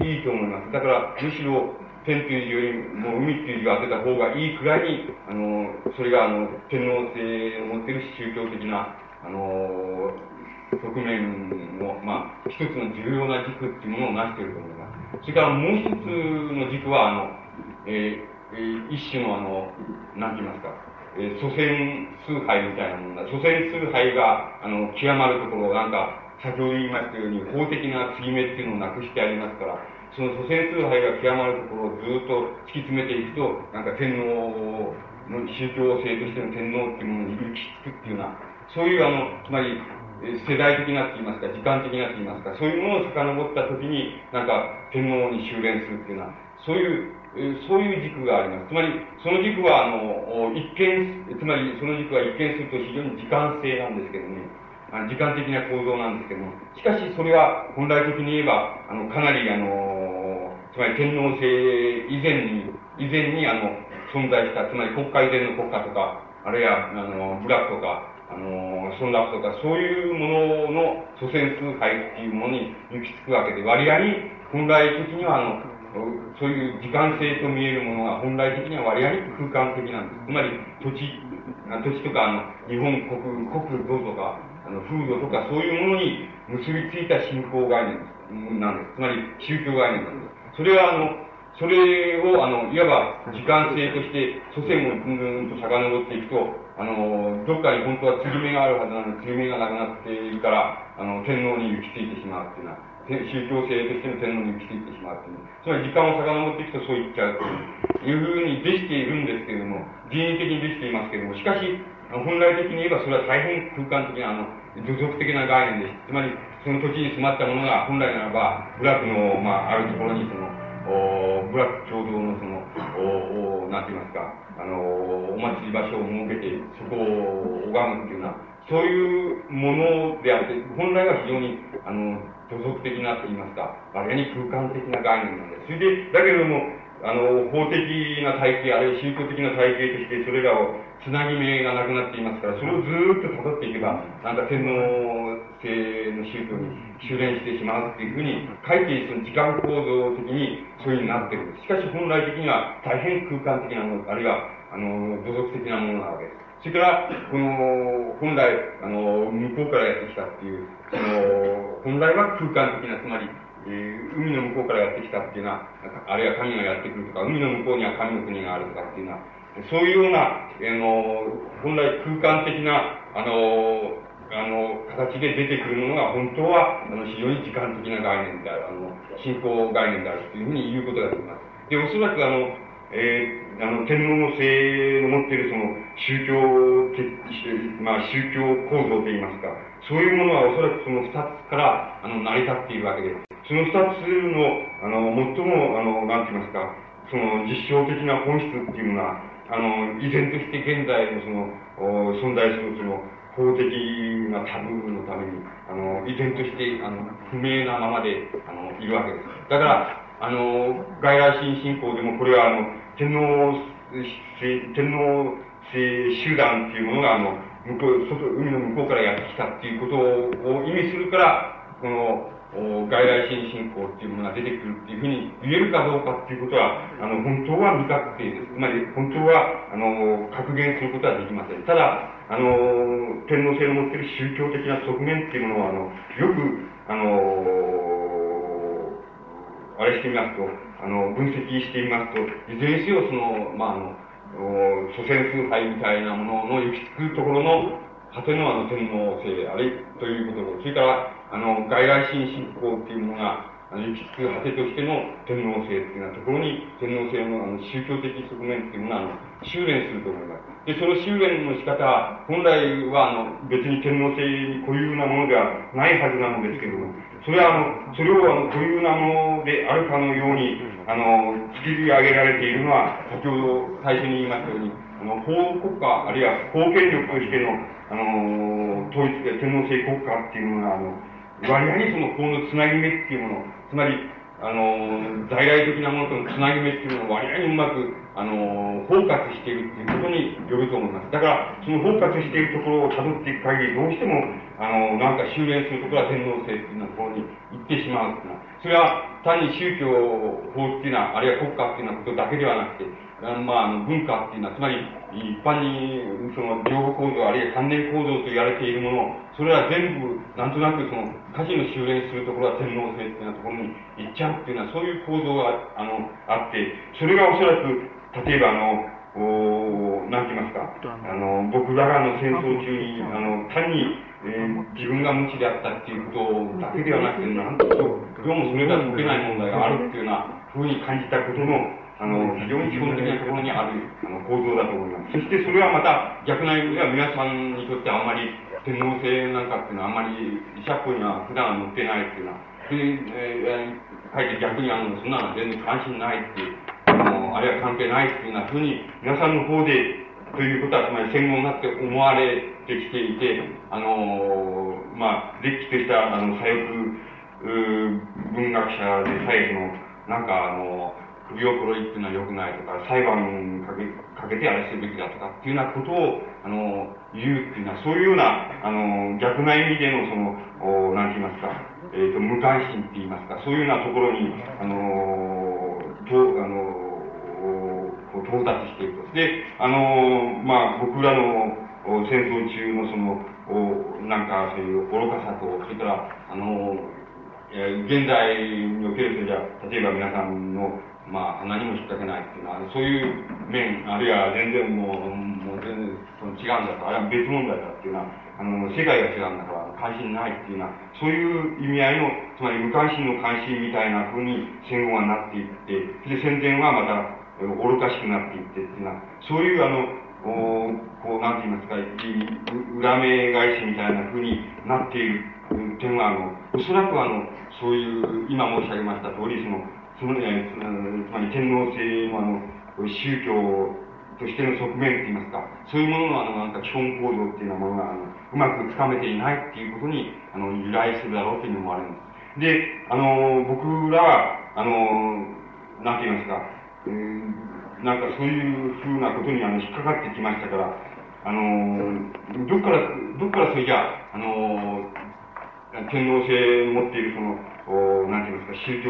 の、いいと思います。だから、むしろ、天という字よりも海っていう字を当てた方がいいくらいに、あの、それが、あの、天皇制を持っている宗教的な、あの側面の、まあ、一つの重要な軸っていうものを成していると思います。それからもう一つの軸は、あの、え、えー、一種のあの、なんて言いますか、えー、祖先崇拝みたいなものだ。祖先崇拝が、あの、極まるところを、なんか、先ほど言いましたように、法的な継ぎ目っていうのをなくしてありますから、その祖先崇拝が極まるところをずっと突き詰めていくと、なんか天皇の宗教性としての天皇っていうものに行き着くっていうような、そういうあの、つまり、世代的なって言いますか、時間的なって言いますか、そういうものを遡った時に、なんか天皇に修練するっていうような、そういう、そういう軸があります。つまり、その軸は、あの、一見、つまりその軸は一見すると非常に時間性なんですけどね、時間的な構造なんですけども、しかしそれは本来的に言えば、あの、かなり、あの、つまり天皇制以前に、以前に、あの、存在した、つまり国家以前の国家とか、あるいは、あの、部落とか、あの、村落とか、そういうものの祖先崇拝っていうものに行き着くわけで、割合に本来的には、あの、そういう時間性と見えるものが本来的には割合空間的なんです。つまり土地、土地とか、あの、日本国、国土とか、あの、風土とか、そういうものに結びついた信仰概念なんです。つまり宗教概念なんです。それは、あの、それを、あの、いわば時間性として、祖先をぐんぐんと遡っていくと、あの、どっかに本当は継ぎ目があるはずなのに、継ぎ目がなくなっているから、あの、天皇に行き着いてしまうっていうのは、宗教性としての天皇に行き着いてしまうっていう。つまり時間を遡っていくとそう言っちゃうというふうにできているんですけれども、人為的にできていますけれども、しかし、本来的に言えばそれは大変空間的な、あの、土俗的な概念です。つまり、その土地に住まったものが本来ならば、部落の、まあ、あるところにその、お部落共同のその、おおなんて言いますか、あの、お祭り場所を設けて、そこを拝むっていうような、そういうものであって、本来は非常に、あの、土俗的なと言いますか、あれに空間的な概念なんです。それで、だけれども、あの、法的な体系、あるいは宗教的な体系として、それらをつなぎ目がなくなっていますから、それをずっと辿っていけば、なんか天皇制の宗教に修練してしまうっていうふうに、書いてその時間構造的にそういうふうになってるんです。しかし本来的には大変空間的なもの、あるいは、あの、土俗的なものなわけです。それから、この、本来、あの、向こうからやってきたっていう、その、本来は空間的な、つまり、えー、海の向こうからやってきたっていうのは、あるいは神がやってくるとか、海の向こうには神の国があるとかっていうのは、そういうような、あの、本来空間的な、あの、あの、形で出てくるものが本当は、あの、非常に時間的な概念である、あの、信仰概念であるというふうに言うことができます。で、おそらくあの、えー、あの、天皇の性の持っているその宗教的、まあ宗教構造といいますか、そういうものはおそらくその二つからあの成り立っているわけです、その二つの、あの、最も、あの、なんて言いますか、その実証的な本質っていうのが、あの、依然として現在のその、存在するその、法的なタブーのために、あの、依然として、あの、不明なままで、あの、いるわけです。だから、あの、外来新信仰でもこれは、あの、天皇、天皇集団っていうものが、あの、向こう、外、海の向こうからやってきたっていうことを意味するから、この、外来新信仰っていうものが出てくるっていうふうに言えるかどうかっていうことは、あの、本当は未確定です。つまり、本当は、あの、確言することはできません。ただ、あの、天皇制の持っている宗教的な側面っていうものは、あの、よく、あの、あれしてみますと、あの、分析してみますと、いずれにせよ、その、まあ、あの、祖先崇拝みたいなものの行き着くところの果てのあの天皇制、あれということと、それから、あの、外来新信仰っていうものが、あの、行き着く果てとしての天皇制っていうようなところに、天皇制のあの宗教的側面っていうものは、あの、修練すると思います。で、その修練の仕方は、本来は、あの、別に天皇制に固有なものではないはずなのですけれども、それは、あの、それを、あの、固有なものであるかのように、あの、突き上げられているのは、先ほど最初に言いましたように、あの、法国家、あるいは法権力としての、あの、統一で天皇制国家っていうのが、あの、割合にその法のつなぎ目っていうもの、つまり、あの、在来的なものとのつなぎ目っていうのを割合にうまく、あの、包括しているっていうことによると思います。だから、その包括しているところを辿っていく限り、どうしても、あの、なんか修練するところは天皇制っていうようなところに行ってしまうっていうのは、それは単に宗教法っていうのは、あるいは国家っていうようなことだけではなくて、あのまあ、あの文化っていうのは、つまり、一般に、その、情報構造、あるいは関連構造と言われているもの、それは全部、なんとなくその、歌詞の修練するところは天皇制っていうようなところに行っちゃうっていうのは、そういう構造が、あの、あって、それがおそらく、例えばあの、おなんて言いますか、あの、僕らがの戦争中に、あの、単に、えー、自分が無知であったっていうことだけではなくて、なんと、どうもそれが解けない問題があるっていうようなふうに感じたことの、あの、非常に基本的なところにあるあの構造だと思います。そしてそれはまた逆な意味では皆さんにとってあんまり天皇制なんかっていうのはあんまり医者っぽいのは普段は載ってないっていうのは、で、えー、書いて逆にあの、そんなの全然関心ないっていう、あの、あるいは関係ないっていうようなふうに皆さんの方でということは、つまり戦後になって思われてきていて、あのまあ、れっきとしたあの左翼文学者でさえその、なんかあの、首を黒いっていうのは良くないとか、裁判かけかけてあれするべきだとかっていうようなことを、あの、言うっていうのは、そういうような、あの、逆な意味での、その、おなんて言いますか、えっ、ー、と、無関心って言いますか、そういうようなところに、あの、と、あの、到達していると。で、あの、まあ、僕らの戦争中のその、おなんかそういう愚かさと、それから、あの、え現在におけるじゃ、例えば皆さんのまあ、何も引っ掛けないっていうのは、そういう面、あるいは全然もう、もう全然その違うんだと、あるいは別問題だっていうのは、あの、世界が違うんだから関心ないっていうのは、そういう意味合いの、つまり無関心の関心みたいな風に戦後はなっていって、で、戦前はまた愚かしくなっていってっていうのは、そういうあの、おこう、なんて言いますか、裏目返しみたいな風になっている点は、あの、おそらくあの、そういう、今申し上げました通り、その、そのね、つまり天皇制のあの、宗教としての側面って言いますか、そういうもののあの、なんか基本構造っていうようなものが、あの、うまくつかめていないっていうことに、あの、由来するだろうというふうに思われるんです。で、あの、僕らは、あの、なんて言いますか、うん、なんかそういうふうなことにあの引っかかってきましたから、あの、どっから、どっからそれじゃあ、あの、天皇制持っているその、おなんて言いますか、宗教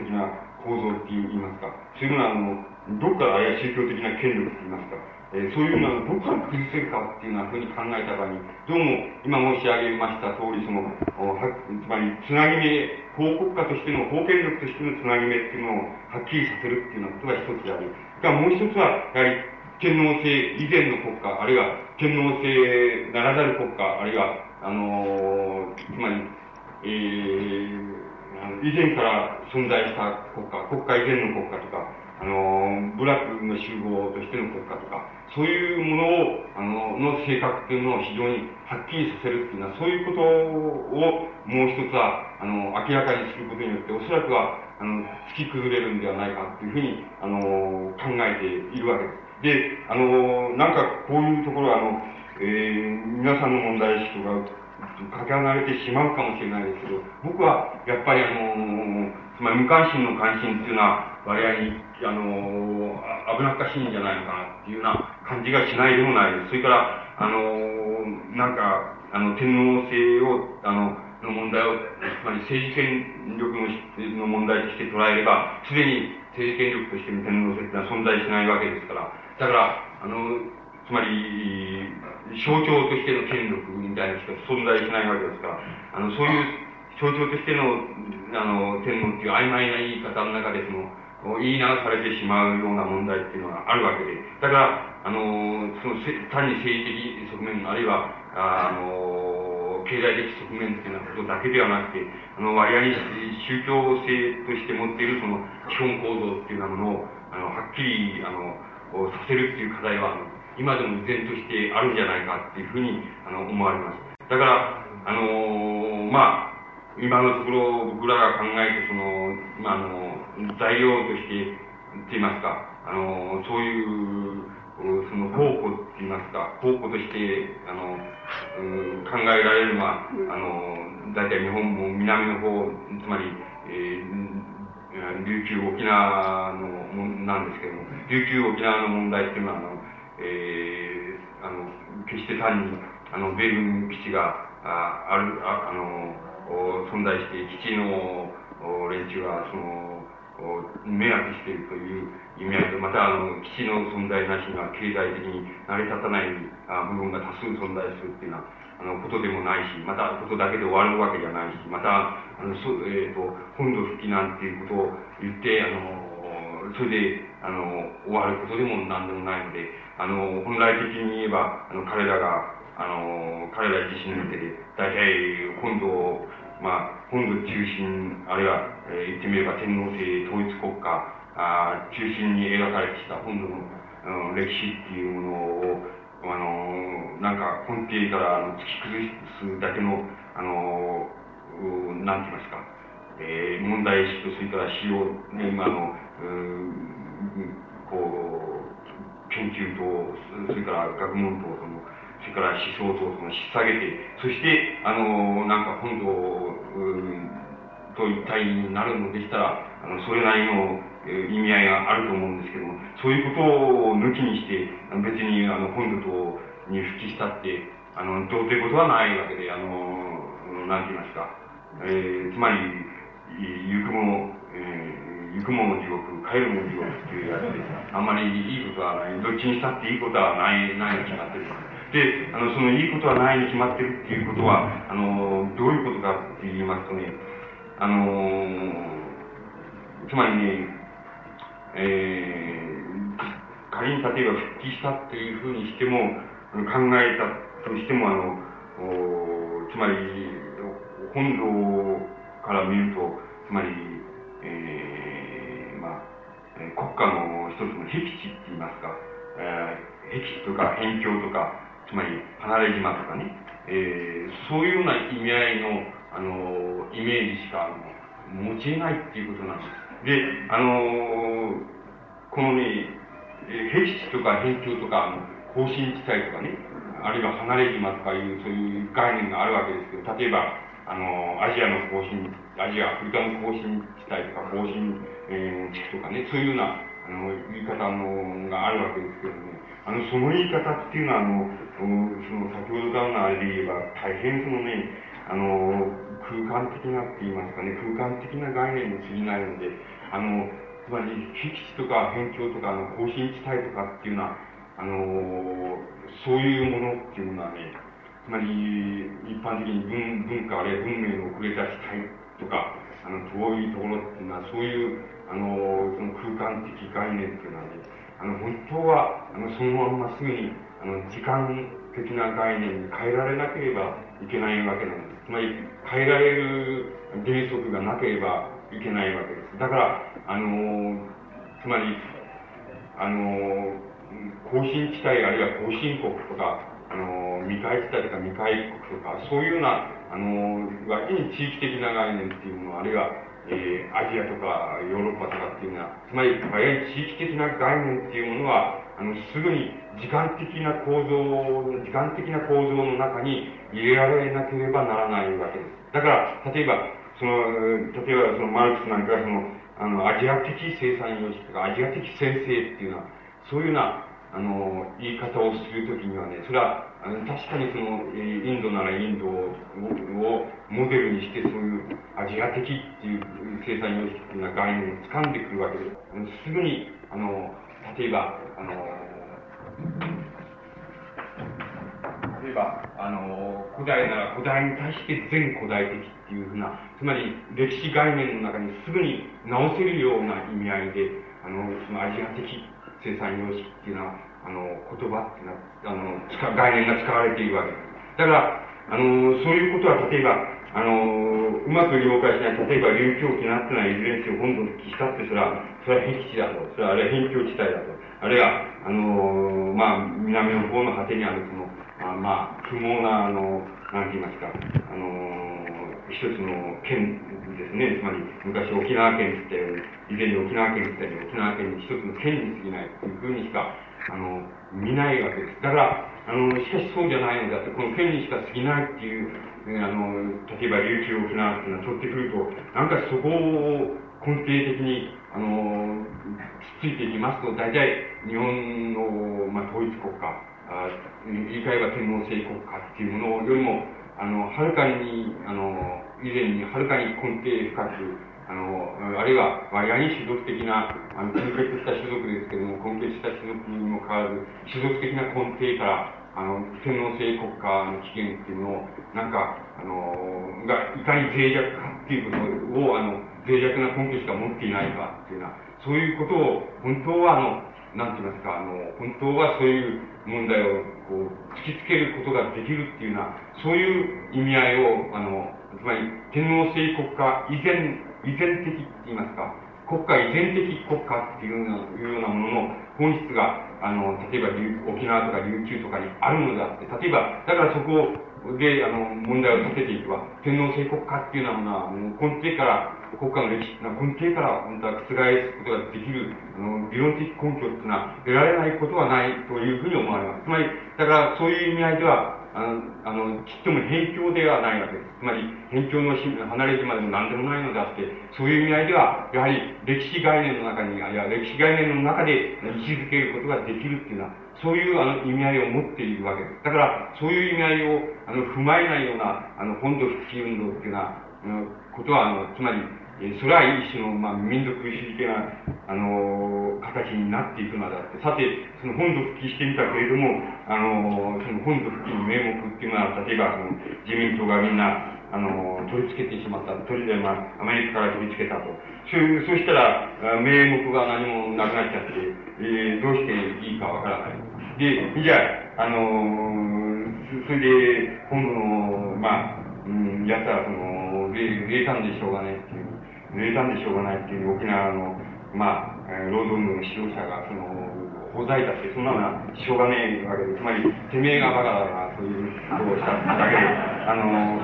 的な構造って言いますか、そういうのは、あの、どっからあや宗教的な権力って言いますか、えー、そういうのはどこから崩せるかっていうようなふうに考えた場合に、どうも今申し上げました通り、その、はつまり、つなぎ目、法国家としての、法権力としてのつなぎ目っていうのをはっきりさせるっていうようなことが一つであり、それからもう一つは、やはり、天皇制以前の国家、あるいは天皇制ならざる国家、あるいは、あのー、つまり、えー、以前から存在した国家、国家以前の国家とか、あの、部落の集合としての国家とか、そういうものを、あの、の性格っていうのを非常にはっきりさせるっていうのは、そういうことをもう一つは、あの、明らかにすることによって、おそらくは、あの、突き崩れるんではないかっていうふうに、あの、考えているわけです。で、あの、なんかこういうところは、あの、えー、皆さんの問題意識とか、かけ離れてしまうかもしれないですけど、僕はやっぱりあの、つまり無関心の関心っていうのは、割合に、あの、危なっかしいんじゃないのかなっていうような感じがしないでもない。それから、あの、なんか、あの、天皇制を、あの、の問題を、つまり政治権力のの問題として捉えれば、すでに政治権力としての天皇制っていうのは存在しないわけですから、だから、あの、つまり、象徴としての権力みたいなしか存在しないわけですから、あの、そういう象徴としての、あの、天皇っていう曖昧な言い方の中でその、言い流されてしまうような問題っていうのがあるわけで、だから、あの、その単に政治的側面、あるいは、あの、経済的側面っていうようなことだけではなくて、あの、割合に宗教性として持っているその基本構造っていうようなものを、あの、はっきり、あの、させるっていう課題は、今でも依然としてあるんじゃないかっていうふうにあの思われます。だから、あの、まあ、今のところ僕らが考えてその、まあ、あの、材料として、って言いますか、あの、そういう、その宝庫って言いますか、宝庫として、あの、うん、考えられるのは、あの、大体日本も南の方、つまり、えー、琉球沖縄のもなんですけども、琉球沖縄の問題っていうのは、あの、えー、あの、決して単に、あの、米軍基地が、あある、ああの、存在して、基地の連中が、その、迷惑しているという意味合いと、また、あの、基地の存在なしには経済的に成り立たない部分が多数存在するっていうのは、あの、ことでもないし、また、ことだけで終わるわけじゃないし、また、あの、そえっ、ー、と、本土復帰なんていうことを言って、あの、それで、あの、終わることでも何でもないので、あの、本来的に言えば、あの、彼らが、あの、彼ら自身の手で、大体、本土を、まあ、本土中心、あるいは、えー、言ってみれば天皇制統一国家あ中心に描かれてきた本土の、うん、歴史っていうものを、あの、なんか根底からあの突き崩すだけの、あの、なんて言いますか、えー、問題意識と、それから使用、ね、あの、うこう、研究と、それから学問と、その、それから思想とその引っ提げて、そして、あの、なんか本土と一体になるのでしたら、あの、それなりの意味合いがあると思うんですけども、そういうことを抜きにして、別に、あの、本土とに復帰したって、あの、どうってことはないわけで、あの、なんて言いますか、えー、つまり、行くも、えー、行くもの地獄、帰るも地獄っていうやつで、あんまりいいことはない、どっちにしたっていいことはない、ないに決まってる。で、あの、そのいいことはないに決まってるっていうことは、あの、どういうことかって言いますとね、あの、つまりね、えー、仮に例えば復帰したっていうふうにしても、考えたとしても、あの、おつまり、本土から見ると、つまり、えー、まあ、国家の一つの僻地って言いますか、えー、僻地とか辺境とか、つまり離れ島とかね、えー、そういうような意味合いの、あの、イメージしか持ち得ないっていうことなんです。で、あのこのね、僻地とか辺境とか、甲信地帯とかね、あるいは離れ島とかいう、そういう概念があるわけですけど、例えば、あの、アジアの甲信、アジア、アフリカの甲信地帯とか、甲信、えー、地区とかね、そういうような、あの、言い方のがあるわけですけどね、あの、その言い方っていうのは、あの、その、先ほどからのあれで言えば、大変そのね、あの、空間的なって言いますかね、空間的な概念に過ぎないので、あの、つまり、僻地とか辺境とか、あの、甲信地帯とかっていうのは、あの、そういうものっていうのはね、つまり、一般的に文文化あるいは文明の遅れた地帯とか、あの、遠いところっていうのは、そういう、あの、その空間的概念っていうのはね、あの、本当は、あの、そのまんますぐに、あの、時間的な概念に変えられなければいけないわけなんです。つまり、変えられる原則がなければいけないわけです。だから、あの、つまり、あの、甲信地帯あるいは甲信国とか、あの、未開地帯とか未開国とか、そういうような、あの、割に地域的な概念っていうもの、あるいは、えー、アジアとかヨーロッパとかっていうのは、つまり、やはり地域的な概念っていうものは、あの、すぐに時間的な構造、時間的な構造の中に入れられなければならないわけです。だから、例えば、その、例えばそのマルクスなんかその、あの、アジア的生産様式とか、アジア的先生っていうのは、そういうような、あの、言い方をするときにはね、それは、あの確かにその、インドならインドをモデルにして、そういうアジア的っていう生産様式っていうような概念を掴んでくるわけです。すぐに、あの、例えば、あの、例えば、あの、古代なら古代に対して全古代的っていうふうな、つまり歴史概念の中にすぐに直せるような意味合いで、あの、そのアジア的生産様式っていうのは、あの、言葉っていうのは、あの、概念が使われているわけです。だから、あの、そういうことは、例えば、あの、うまく了解しない、例えば、流境沖縄ってのは、いずれにせよ本土にしたって、それは、それは僻地だと。それは、あれは辺境地帯だと。あるいは、あの、まあ、南の方の果てにある、その、あまあ、不毛な、あの、なんて言いますか、あの、一つの県ですね。つまり、昔沖縄県って言ったように、以前に沖縄県って言ったように、沖縄県に一つの県に過ぎないというふうにしか、あの、見ないわけです。だから、あの、しかしそうじゃないのだって、この県にしか過ぎないっていう、あの、例えば琉球沖縄っていうのは取ってくると、なんかそこを根底的に、あの、ついていきますと、大体、日本の、まあ、統一国家、あ言い換えば天皇制国家っていうものよりも、あの、はるかに、あの、以前にはるかに根底深く、あの、あるいは、割合に種族的な、あの、根結した種族ですけども、根結した種族にもかかわらず、種族的な根底から、あの、天皇制国家の起源っていうのを、なんか、あの、が、いかに脆弱かっていうことを、あの、脆弱な根拠しか持っていないかっていうような、そういうことを、本当は、あの、なんて言いますか、あの、本当はそういう問題を、こう、突きつけることができるっていうような、そういう意味合いを、あの、つまり、天皇制国家以前、依然的って言いますか、国家依然的国家っていうようなものの本質が、あの、例えば沖縄とか琉球とかにあるのであって、例えば、だからそこで、あの、問題を立てていけば、天皇制国家っていうようなものは、もう根底から、国家の歴史の、根底から本当は覆すことができる、あの、理論的根拠っていうのは得られないことはないというふうに思われます。つまり、だからそういう意味合いでは、あの、あの、ちっとも辺境ではないわけです。つまり、辺境の離れ島でも何でもないのであって、そういう意味合いでは、やはり歴史概念の中に、あるいは歴史概念の中で位置づけることができるっていうのは、そういうあの意味合いを持っているわけです。だから、そういう意味合いをあの踏まえないような、あの、本土復帰運動っていうような、あのことは、あの、つまり、それは一種の、まあ、民族主義的な、あの形になっていくのであって、さて、その本土復帰してみたけれども、あのその本土復帰の名目っていうのは、例えば、その自民党がみんな、あの取り付けてしまった。取りで、まあ、アメリカから取り付けたと。そういう、したら、名目が何もなくなっちゃって、えー、どうしていいかわからない。で、じゃあ、あのそれで、今度の、まあ、うん、やったら、その、冷淡でしょうがないっていう。名産でしょうがないっていう沖縄の、まあ、労働の指導者が、その、ほざいたって、そん。なのはしょうがねえわけで、つまり、てめえがバカだから、そういうことをしただけで、あの、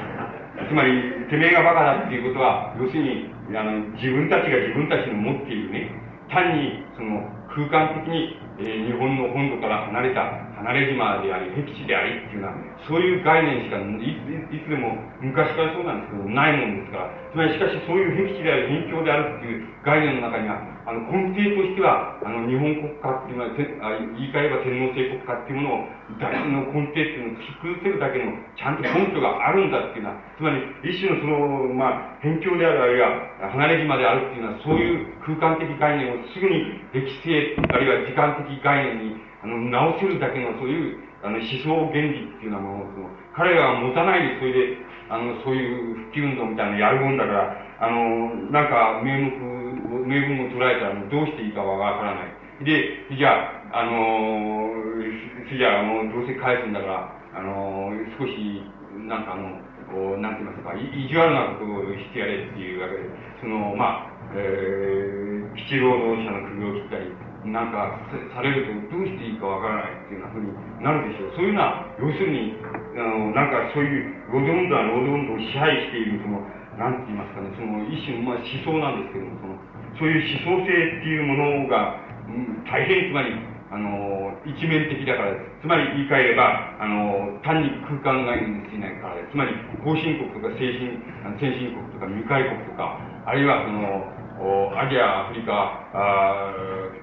つまり、てめえがバカだっていうことは、要するに、あの、自分たちが自分たちの持っているね、単に、その、空間的に、えー、日本の本土から離れた、離れ島であり、僻地でありっていうのは、そういう概念しかい、いつでも昔からそうなんですけど、ないもんですから、つまりしかしそういう僻地であり、辺境であるっていう概念の中には、あの、根底としては、あの、日本国家っていうのは、言い換えれば天皇制国家っていうものを、大の根底っていうのを突き崩せるだけの、ちゃんと根拠があるんだっていうのは、つまり、一種のその、まあ、辺境である、あるいは、離れ島であるっていうのは、そういう空間的概念をすぐに歴史性、あるいは時間的概念に、あの、直せるだけの、そういう、あの、思想原理っていうようなものを、彼らは持たないで、それで、あの、そういう復帰運動みたいなのやるもんだから、あの、なんか、名目、名分を捉えたらどうしていいかはわからない。で、じゃあ、あの、じゃあ、もうどうせ返すんだから、あの、少し、なんかあの、こう、なんて言いますか、意地悪なことをしてやれっていうわけで、その、まあ、えー、基地労働者の首を切ったり、なんかされるとどうしていいかわからないっていうふうになるでしょう。そういうのは、要するに、あの、なんかそういう労働運動は労働運動を支配している、その、なんて言いますかね、その一種の、まあ、思想なんですけども、その、そういう思想性っていうものが、うん、大変つまり、あの、一面的だからです。つまり言い換えれば、あの、単に空間概念に過ぎないからです。つまり、後進国とか先進、先進国とか未開国とか、あるいはその、アジア、アフリカあ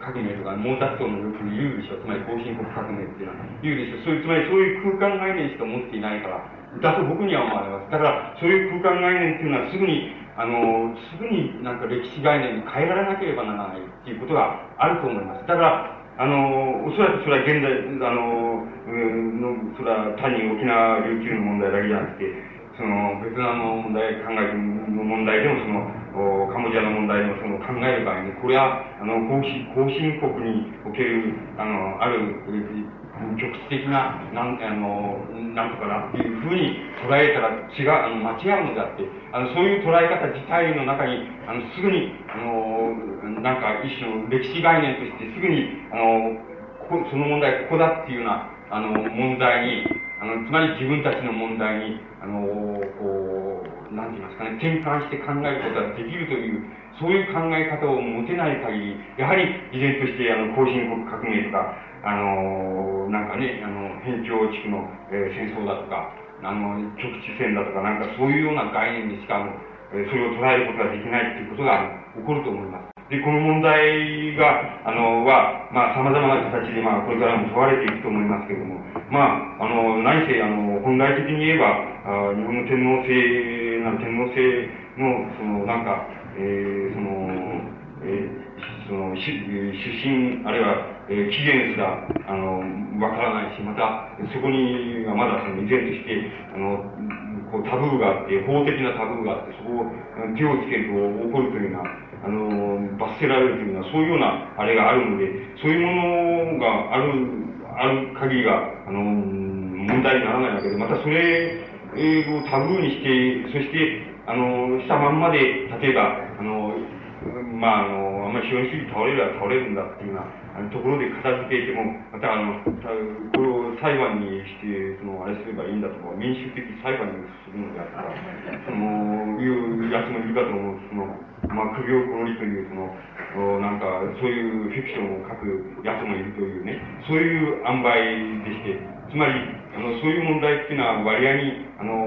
革命とか、毛沢東のよく言うでしょ。つまり後進国革命っていうのは言うでしょ。そういう、つまりそういう空間概念しか持っていないから、だと僕には思われます。だから、そういう空間概念っていうのはすぐにあの、すぐになんか歴史概念に変えられなければならないっていうことがあると思います。だから、あの、おそらくそれは現在、あの、のそれは単に沖縄、琉球の問題だけじゃなくて、その、ベトナムの問題、考える問題でも、その、おカンボジアの問題もその考える場合に、これは、あの、後進、後進国における、あの、ある、局地的な、なん、あの、なんとかなっていうふうに捉えたら違う、あの、間違うのであって、あの、そういう捉え方自体の中に、あの、すぐに、あの、なんか一種の歴史概念としてすぐに、あの、こその問題ここだっていうような、あの、問題に、あの、つまり自分たちの問題に、あの、こう、なんて言いますかね、転換して考えることができるという、そういう考え方を持てない限り、やはり依然として、あの、後進国革命とか、あの、なんかね、あの、辺境地区の、えー、戦争だとか、あの、局地戦だとか、なんかそういうような概念にしか、それを捉えることができないということが起こると思います。で、この問題が、あの、は、まあ、様々な形で、まあ、これからも問われていくと思いますけれども、まあ、あの、何せ、あの、本来的に言えば、あ日本の天皇制な天皇制の、その、なんか、えー、その、えー、その、出身、あるいは、えー、起源すら、あの、わからないし、また、そこにはまだ、その、依然として、あの、こう、タブーがあって、法的なタブーがあって、そこを手をつけると起こるというような、あの、罰せられるというのは、そういうようなあれがあるので、そういうものがある、ある限りが、あの、問題にならないわけで、またそれ英語をタブーにして、そして、あの、したまんまで、例えば、あの、まあ、あの、あんまり資本主義倒れれば倒れるんだっていうような、ところで片付けても、またあの、これを裁判にして、その、あれすればいいんだとか、民主的裁判にするのであったら、その、いうやつもいるかと思う、その、まあ、首をころりという、その、なんか、そういうフィクションを書くやつもいるというね、そういう塩梅でして、つまり、あの、そういう問題っていうのは割合に、あの、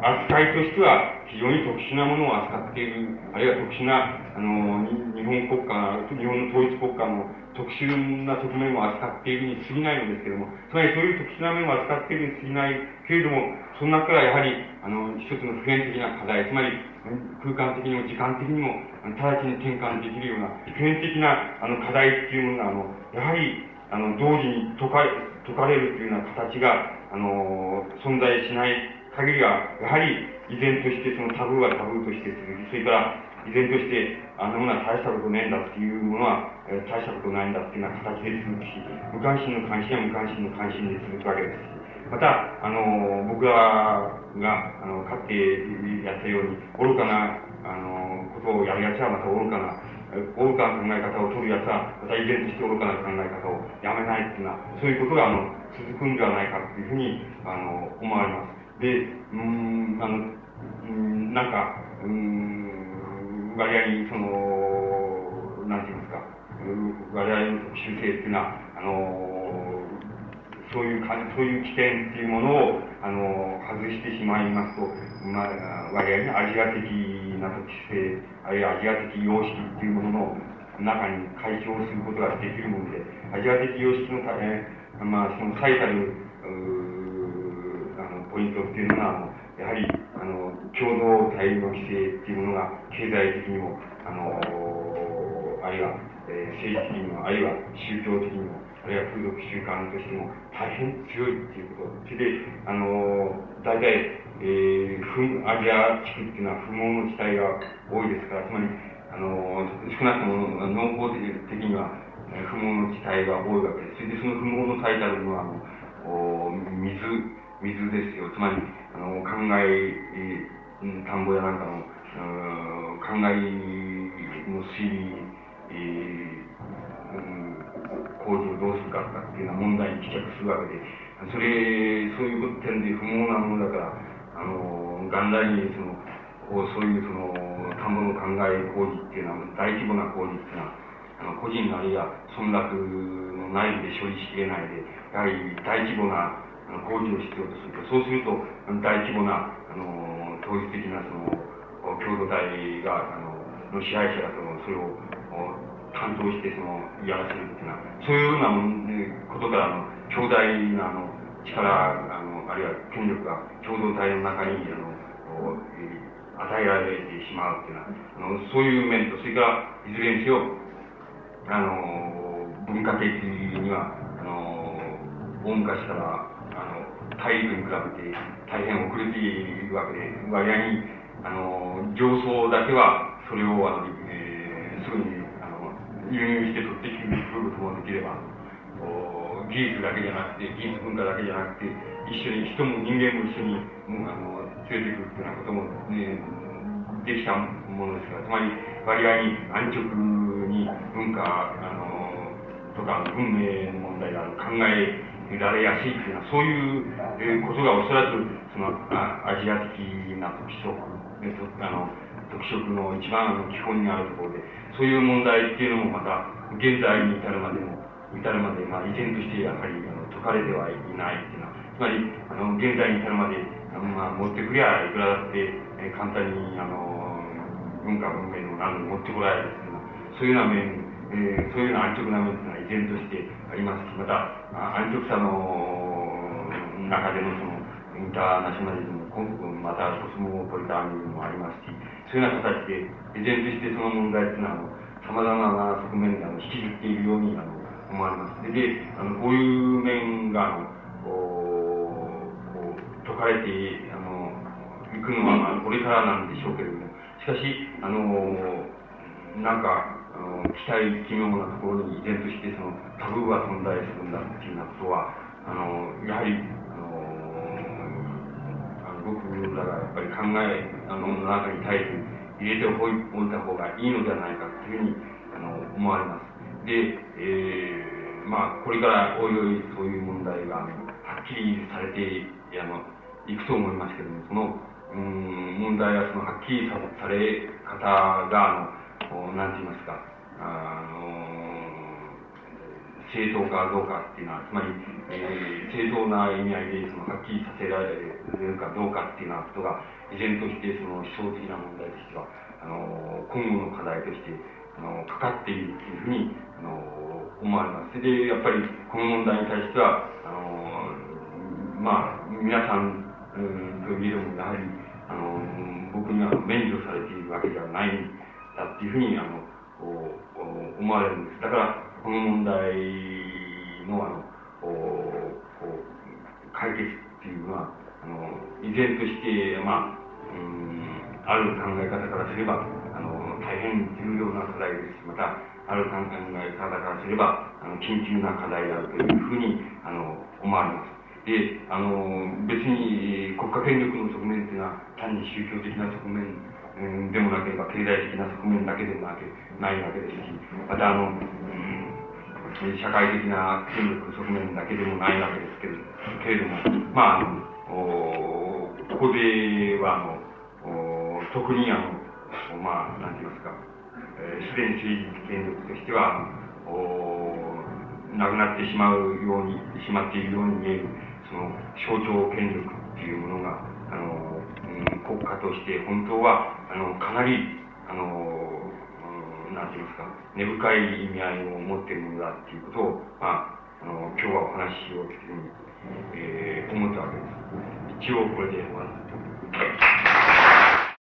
扱いとしては非常に特殊なものを扱っている、あるいは特殊な、あの、日本国家、日本の統一国家の特殊な側面を扱っているに過ぎないのですけれども、つまりそういう特殊な面を扱っているに過ぎないけれども、その中からやはり、あの、一つの普遍的な課題、つまり空間的にも時間的にも直ちに転換できるような普遍的なあの課題っていうものが、あの、やはり、あの、同時に解か解かれるというような形が、あの、存在しない限りは、やはり依然としてそのタブーはタブーとして続き、それから依然として、あんなものは大したことねえんだっていうものは、え、大したことないんだっていうような形で続くし、無関心の関心は無関心の関心で続くわけです、また、あの、僕らが、あの、かつてやったように、愚かな、あの、ことをやるやつはまた愚かな、愚かな考え方を取るやつは、また依然として愚かな考え方をやめないっていうのは、そういうことが、あの、続くんではないかっていうふうに、あの、思われます。で、うん、あの、うん、なんか、うん、割合その、なんて言いますか、割合の特殊性っていうのは、あの、そういうか、そういう起点っていうものを、あの、外してしまいますと、まあ、割合にアジア的な特殊性、あるいはアジア的様式っていうものの中に解消することができるもので、アジア的様式のため、まあ、その最たる、あのポイントっていうのが、やはり、あの、共同体の規制っていうものが、経済的にも、あの、あるいは、えー、政治的にも、あるいは宗教的にも、あるいは風俗習慣としても大変強いっていうこと。それで、あの、大体、えー、アジア地区っていうのは不毛の地帯が多いですから、つまり、あの、少なくとも農法的には不毛の地帯が多いわけです。それで、その不毛の最たるのは、あの、水、水ですよ。つまり、あの、考え、田んぼやなんかの、考えの推理、えー、工事をどうするかとかっていうような問題に帰着するわけで、それ、そういう点で不毛なものだから、あの、元来にその、そういうその、田んぼの考え工事っていうのは、大規模な工事っていうのは、あの個人あるいは村落の内部で処理しきれないで、やはり大規模な工事を必要とすると、そうすると、大規模な、あの、統一的な、その、共同体が、あの、の支配者が、その、それを、担当して、その、やらせるっていうのは、そういうようなことから、あの、強大な、あの、力、あの、あるいは権力が共同体の中に、あの、与えられてしまうっていうのは、あの、そういう面と、それから、いずれにせよ、あの、文化的には、あの、大昔からあの、大陸に比べて大変遅れているわけで、割合に、あの、上層だけは、それを、あの、えー、すぐに、輸入して取ってきてくることもできれば、技術だけじゃなくて、技術文化だけじゃなくて、一緒に、人も人間も一緒に、もう、あの、連れてくるというようなことも、ね、できたものですから、つまり、割合に安直に文化、あの、とか文明の問題が考えられやすいというのは、そういうことがおそらく、その、アジア的な特色、あの、特色の一番の基本にあるところで、そういう問題っていうのもまた、現在に至るまでも、至るまで、まあ、依然としてやはり、あの、解かれてはいないっていうのは、つまり、あの、現在に至るまで、あのまあ、持ってくりゃいくらだって、えー、簡単に、あの、文化文明の何持ってこられるっていうのはそういうような面、えー、そういうような安直な面というのは依然としてありますし、また、安直さの中でのその、インターナショナリズム、またコスモポリタンもありますし、そういうような形で、依然としてその問題というのは、さまざまな側面であの引きずっているようにあの思われます。で、であのこういう面が、あのこう解かれてあのいくのは、まあ、これからなんでしょうけれども、しかし、あのなんか、あの期待奇妙なところに依然としてそのタブーが存在するんだっていうようなことは、あのやはり、僕らがやっぱり考えあのの中に対して入れておいた方がいいのではないかというふうにあの思われます。で、えー、まあ、これからおいおいそういう問題が、はっきりされてあのいくと思いますけども、その、うん、問題はそのはっきりさされ方が、あの、なんて言いますか、あの、正当かどうかっていうのは、つまり、えー、正当な意味合いでそのはっきりさせられるかどうかっていうようなことが、依然としてその思想的な問題としては、あの、今後の課題として、あの、かかっているというふうに、あの、思われます。で、やっぱり、この問題に対しては、あの、まあ、皆さん、うん、といえども、やはり、あの、僕には免除されているわけではないんだっていうふうに、あの、思われるんです。だから、この問題の、あの、こう、解決っていうのは、あの、依然として、まあ、ある考え方からすれば、あの、大変重要な課題ですし、また、ある考え方からすれば、あの、緊急な課題であるというふうに、あの、思われます。で、あの、別に国家権力の側面というのは、単に宗教的な側面、うん、でもなければ、経済的な側面だけでもなけないわけですし、また、あの、社会的な権力側面だけでもないわけですけれども、まあ、ここでは、あの、特にあの、まあ、なんて言いますか、えー、すでに政治的権力としては、おなくなってしまうように、しまっているように見える、その象徴権力っていうものが、あの、国家として本当は、あの、かなり、あの、なんて言いますか、根深い意味合いを持っているものだっていうことを、まあ、あの、今日はお話ししようというふうに、えー、思ったわけです。一応これで終わります。